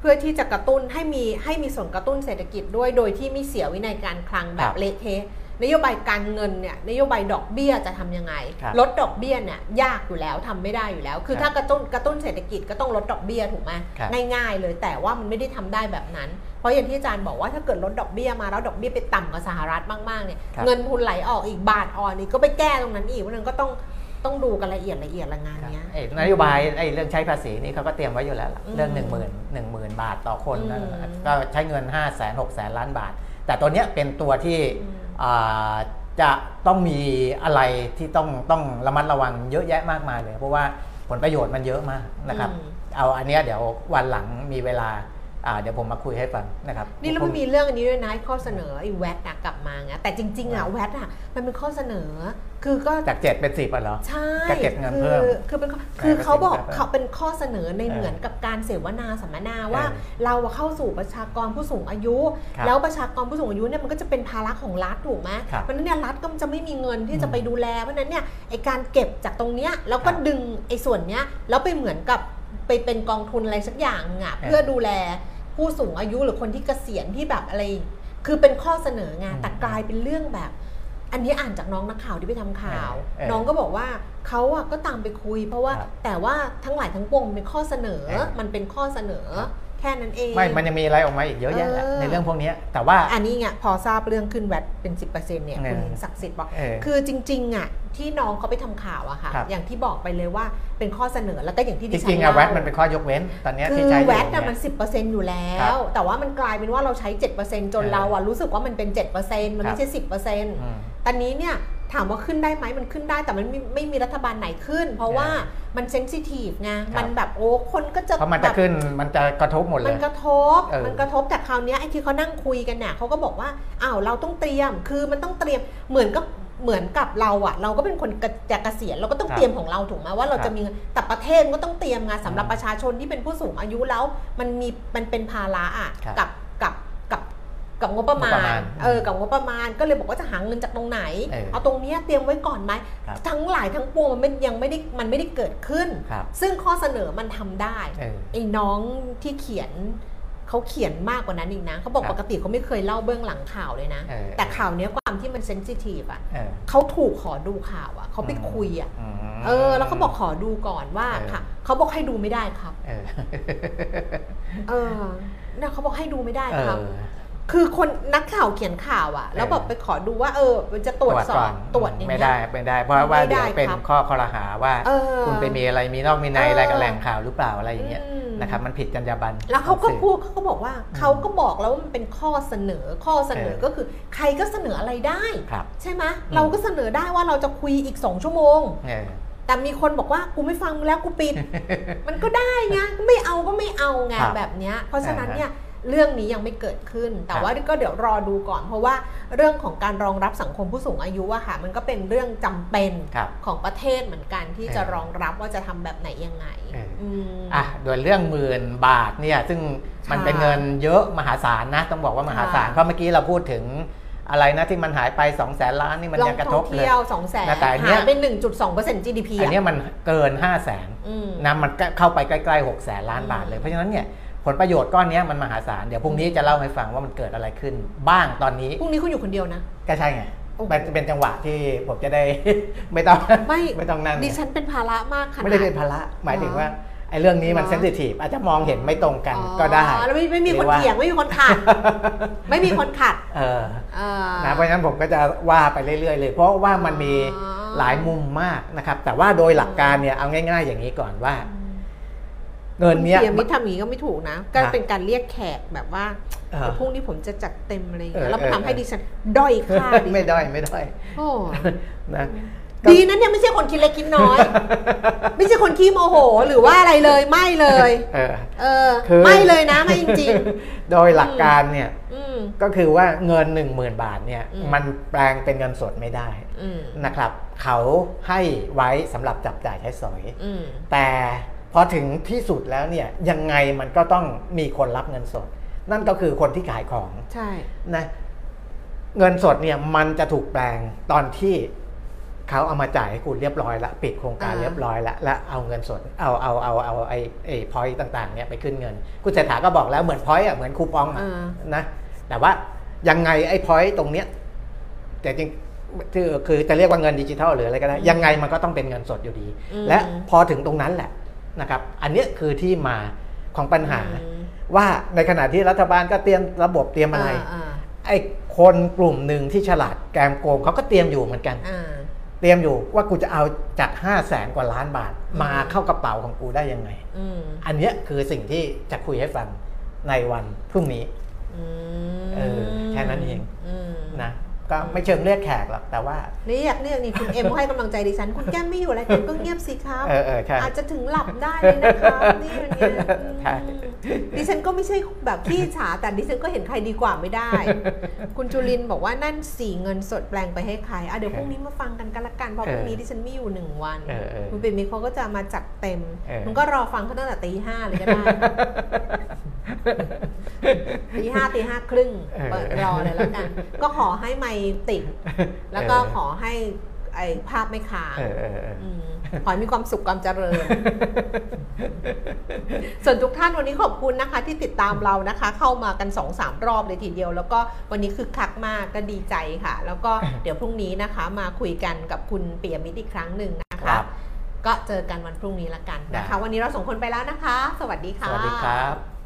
เพื่อที่จะกระตุ้นให้มีให้มีส่วนกระตุ้นเศรษฐกิจด้วยโดยที่ไม่เสียวินัยการคลังแบครับบเละเทะ นโยบายการเงินเนี่ยนโยบายดอกเบี้ยจะทำยังไงครับลดดอกเบี้ยเนี่ยยากอยู่แล้วทำไม่ได้อยู่แล้ว คือครับถ้ากระตุ้นกระตุ้นเศรษฐกิจก็ต้องลดดอกเบี้ยถูกไหมครับง่ายๆ เลยแต่ว่ามันไม่ได้ทำได้แบบนั้น เพราะอย่างที่อาจารย์บอกว่าถ้าเกิดลดดอกเบี้ยมาแล้วดอกเบี้ยไปต่ำกว่าสหรัฐมากๆเนี่ยครับเงินทุนไหลออกอีกบาทอ่อนอีกก็ไปแก้ตรงนั้นอีกเพราะฉะนั้นก็ต้องต้องดูกันละเอียดละเอียดละงานเนี้ยไอ้นโยบายไอ้เรื่องใช้ภาษีนี่เขาก็เตรียมไว้อยู่แล้วล่ะอืมเรื่อง 1 0 0 0 0 1 0,000 บาทต่อคนนะอืมก็ใช้เงิน 5 0 0 0 0 6 0 0 0 ล้านบาท แต่ตัวเนี้ยเป็นตัวที่อืมอ่า จะต้องมีอะไรที่ต้องต้องระมัดระวังเยอะแยะมากมายเลย เพราะว่าผลประโยชน์มันเยอะมากนะครับอืมเอาอันเนี้ยเดี๋ยววันหลังมีเวลา อ่าเดี๋ยวผมมาคุยให้ฟังนะครับนี่แล้วมันมีเรื่องอันนี้ด้วยนะไอ้ข้อเสนอไอ้แวดอะกลับมาไงแต่จริงๆอะแวดอะมันเป็นข้อเสนอ คือก็จากเจ็ดเป็นสิบอะเหรอใช่จะเก็บเงินคือเพิ่มคือเป็นข้อคือเขาบอกเออเขาเป็นข้อเสนอในเออเหมือนกับการเสวนาสัมมนาว่าเออเราอะเข้าสู่ประชากรผู้สูงอายุครับแล้วประชากรผู้สูงอายุเนี่ยมันก็จะเป็นภาระของรัฐถูกไหมครับเพราะฉะนั้นเนี่ยรัฐก็จะไม่มีเงินที่อืมจะไปดูแลเพราะฉะนั้นเนี่ยไอการเก็บจากตรงเนี้ยแล้วก็ครับดึงไอส่วนเนี้ยแล้วไปเหมือนกับ ไปเป็นกองทุนอะไรสักอย่างหนึ่งอะเออเพื่อดูแลผู้สูงอายุหรือคนที่เกษียณที่แบบอะไร คือเป็นข้อเสนอไงอืมแต่กลายเป็นเรื่องแบบ อันนี้อ่านจากน้องนักข่าวที่ไปทำข่าวเออเออน้องก็บอกว่าเขาอะก็ตามไปคุย เพราะว่าครับแต่ว่าทั้งหลายทั้งปวงมันเป็นข้อเสนอเออมันเป็นข้อเสนอครับ แค่นั้นเองไม่ มันยังมีอะไรออกมาอีกเยอะแยะแหละเออในเรื่องพวกเนี้ยแต่ว่าอันนี้ไงพอทราบเรื่องขึ้นแวดเป็น 10%เนี่ยเออคุณศักดิ์สิทธิ์บอกเออคือจริงๆอะที่น้องเขาไปทำข่าวอะค่ะครับอย่างที่บอกไปเลยว่าเป็นข้อเสนอแล้วก็อย่างที่จดิฉันริงๆอะเล่าแวดมันเป็นข้อยกเว้น ตอนเนี้ยคืที่อใช้อยู่แวดเนี่น่ะยมัน10%อยู่แล้ครัวบแต่ว่ามันกลายเป็นว่าเราใช้7%จนเออเราอะรู้สึกว่ามันเป็น7%มันครัไม่บใช่10%อืมตอนนี้เนี่ย ถามว่าขึ้นได้ไหมมันขึ้นได้แต่มันไม่ไม่มีรัฐบาลไหนขึ้น เพราะว่ามันเซนซิทีฟไงครับมันแบบโอ้คนก็จะเพราะมันจะแบบขึ้นมันจะกระทบหมดเลมัยนกระทบเออมันกระทบแต่คราวเนี้ยไอ้ที่เขานั่งคุยกันเนี่ยเขาก็บอกว่าอ้าวเราต้องเตรียมคือมันต้องเตรียมเหมือนกับเหมือนกับเราอะเราก็เป็นคนกระจะเกษียณเราก็ต้องครับเตรียมของเราถูกไหมว่าเราครับจะมีเงินแต่ประเทศมันก็ต้องเตรียมไงสำหรับอืมประชาชนที่เป็นผู้สูงอายุแล้ว มันมีมันเป็นภาระอะครับกับกับ กับกับงบประมางบประมาณณเออกับงบประมาณก็เลยบอกว่าจะหาเงินจากตรงไหน เออเอาตรงเนี้ยเตรียมไว้ก่อนไหมครับทั้งหลายทั้งปวงมันไม่ยังไม่ได้มันไม่ได้เกิดขึ้นครับซึ่งข้อเสนอมันทำได้เออไอ้น้องที่เขียนเขาเขียนมากกว่านั้นอีกนะเขาบอกครับปกติเขาไม่เคยเล่าเบื้องหลังข่าวเลยนะเออแต่ข่าวเนี้ยความที่มันเซนซิทีฟอะเออเขาถูกขอดูข่าวอะเขาไปคุยอะมเออ แล้วเขาบอกขอดูก่อนว่าเออค่ะเขาบอกให้ดูไม่ได้ครับ เออเออเนี่ยเขาบอกให้ดูไม่ได้เอครับอ คือคนนักข่าวเขียนข่าวอะแล้วแบบไปขอดูว่าเออมันจะตรวจสอก่บตรวจอย่างไม่เงี้ได้ยไม่ได้ เพราะว่าไม่ได้เดี๋ยวเป็นครับข้อคอรหาว่าเออคุณไปมีอะไรมีนอกมีในเออออะไรกับแหล่งข่าวหรือเปล่าอะไรอย่างเงี้ยอืมนะครับมันผิดจรรยาบรรณแล้วเขาก็ของสื่อพูดเขาก็บอกว่าเขาก็บอกแล้วว่ามันเป็นข้อเสนอข้อเสนอเออก็คือ ใครก็เสนออะไรได้ครับใช่ไหมอืมเราก็เสนอได้ว่าเราจะคุยอีกสองชั่วโมงเออแต่มีคนบอกว่ากูไม่ฟังมึงแล้วกูปิด มันก็ได้ไงไม่เอาก็ไม่เอาไงครับแบบเนี้ยเพราะฉะนั้นอ่าฮะเนี่ย เรื่องนี้ยังไม่เกิดขึ้น แต่ครับว่าก็เดี๋ยวรอดูก่อน เพราะว่าเรื่องของการรองรับสังคมผู้สูงอายุอะค่ะ มันก็เป็นเรื่องจำเป็นครับของประเทศเหมือนกันที่เออจะรองรับว่าจะทำแบบไหนยังไงเอออืมอะโดยเรื่องหมื่นบาทเนี่ยซึ่งมันค่ะเป็นเงินเยอะมหาศาลนะ ต้องบอกว่ามหาศาลค่ะเพราะเมื่อกี้เราพูดถึงอะไรนะที่มันหายไป2องแสนล้านนี่มันลอยังงกระทท่อบงเลยเที่ยวสองแสนนะแต่อันเนี้หายยเป็นหนึ่งจุดสองเปอร์เซ็นต์ GDP อันอะเนี้ยมันเกิน5 0 0แสนอืมนะมันก็เข้าไปใกล้ๆ6กแสนล้านบาทเลยเพราะฉะนั้นเนี่ย ผลประโยชน์ก้อนเนี้ยมันมหาศาลเดี๋ยวพรุ่งนี้จะเล่าให้ฟังว่ามันเกิดอะไรขึ้น บ้างตอนนี้พรุ่งนี้คุณอยู่คนเดียวนะก็ใช่ไงโอ้โหมันเป็นจังหวะที่ผมจะได้ไม่ต้องไม่ไม่ต้องนั่นดิฉันเป็นภาระมากขนาดไม่ได้เป็นภาระหมายถึงว่าไอ้เรื่องนี้มันเหรอเซนซิทีฟอาจจะมองเห็นไม่ตรงกันอ๋อก็ได้แล้วไม่ไม่มีหครืนอว่าเถียงไม่มีคนขัด ไม่มีคนขัดเออเออนะเพราะฉะนั้นผมก็จะว่าไปเรื่อยๆเลย เพราะว่ามันมีอ๋อหลายมุมมากนะครับ แต่ว่าโดยหลักการเนี่ยเอาง่าย ๆ อย่างนี้ก่อนว่า เงินเนี้ยเพียมิตรทำอย่างนี้ก็ไม่ถูกนะ ก็ครับเป็นการเรียกแขกแบบว่าเออเดี๋ยวพรุ่งนี้ผมจะจัดเต็มอะไรอย่างเงี้เอยอแล้วมันเออทำให้เออดิฉันด้อยค่าดิฉันไม่ด้อยไม่ด้อยโอ้นะดีนั้นเนี่ยไม่ใช่คนคิดเล็กคิดน้อย ไม่ใช่คนขี้โมโหหรือว่าอะไรเลยไม่เลยเออเออคือไม่เลยนะไม่จริงโดยหลักการเนี่ยๆอืมก็คือว่าเงิน 1 0,000 บาทเนี่ยอืมมันแปลงเป็นเงินสดไม่ได้อืมนะครับ เขาให้ไว้สำหรับจับจ่ายใช้สอยอืมแต่พ อถึงที่สุดแล้วเนี่ยยังไงมันก็ต้องมีคนรับเงินสด นั่นก็คือคนที่ขายของใช่นะเงินสดเนี่ยมันจะถูกแปลงตอนที่เขาเอามาจ่ายให้คุณเรียบร้อยละปิดโครงการอ่าเรียบร้อยละและเอาเงินสดเอาเอาเอาเอาไอ้ไอ้ point ต่างๆเนี่ยไปขึ้นเงิน คุณเศรษฐาก็บอกแล้วเหมือน point อะเหมือนคูปองอะอ่านะแต่ว่ายังไงไอ้ point ตรงเนี้ยแต่จริงคือคือจะเรียกว่าเงินดิจิทัลหรืออะไรก็ได้ยังไงมันก็ต้องเป็นเงินสดอยู่ดีอืมและพอถึงตรงนั้นแหละ นะครับ อันเนี้ยคือที่มาของปัญหาอืมว่าในขณะที่รัฐบาลก็เตรียมระบบเตรียมอะไรอ่าไอ้คนกลุ่มหนึ่งที่ฉลาดแกมโกงเขาก็เตรียมอยู่เหมือนกันอ่าเตรียมอยู่ว่ากูจะเอาจาก5 0 0แสนกว่าล้านบาท มาอืมเข้ากระเป๋าของกูได้ยังไงอืมอันเนี้ยคือสิ่งที่จะคุยให้ฟังในวันพรุ่งนี้อืมเออแค่นั้นเองอืมนะ ก็ไม่เชิงเรียกแขกหรอกแต่ว่า เรียกเรียกนี่คุณเอ็มให้กำลังใจดิฉัน คุณแก้มไม่อยู่แล้วคุณก็เงียบสิครับเออเออใช่อาจจะถึงหลับได้เลยนะครับนี่อย่างเงี้ยใช่ดิฉันก็ไม่ใช่แบบขี้ฉาแต่ดิฉันก็เห็นใครดีกว่าไม่ได้ คุณจุลินบอกว่านั่นสีเงินสดแปลงไปให้ใครอะเดี๋ยวพรุ่งนี้มาฟังกันกันละกันเพราะพรุ่งนี้ดิฉันไม่อยู่หนึ่งวันเออเออคุณปิ่มมิตรเขาก็จะมาจัดเต็มเออคุณก็รอฟังเขาตั้งแต่ตีห้าเลยก็ได้ตีห้าตีห้าครึ่งเออเปิดรอเลยแล้วกัน ก็ขอให้ไม่ติด แล้วก็ขอให้ไอภาพไม่ค้างเออเออเออมขอให้มีความสุขความเจริญ ส่วนทุกท่านวันนี้ขอบคุณนะคะ ที่ติดตามเรานะคะ เข้ามากัน2อสามรอบเลยทีเดียว แล้วก็วันนี้คือคักมากก็ดีใจค่ะ แล้วก็เดี๋ยวพรุ่งนี้นะคะ มาคุยกันกับคุณเปียมิตรอีกครั้งหนึ่งนะคคะรับก็เจอกันวันพรุ่งนี้ละกันนะคะได้วันนี้เราส่งคนไปแล้วนะคะ สวัสดีสค่ะวัสดีครับ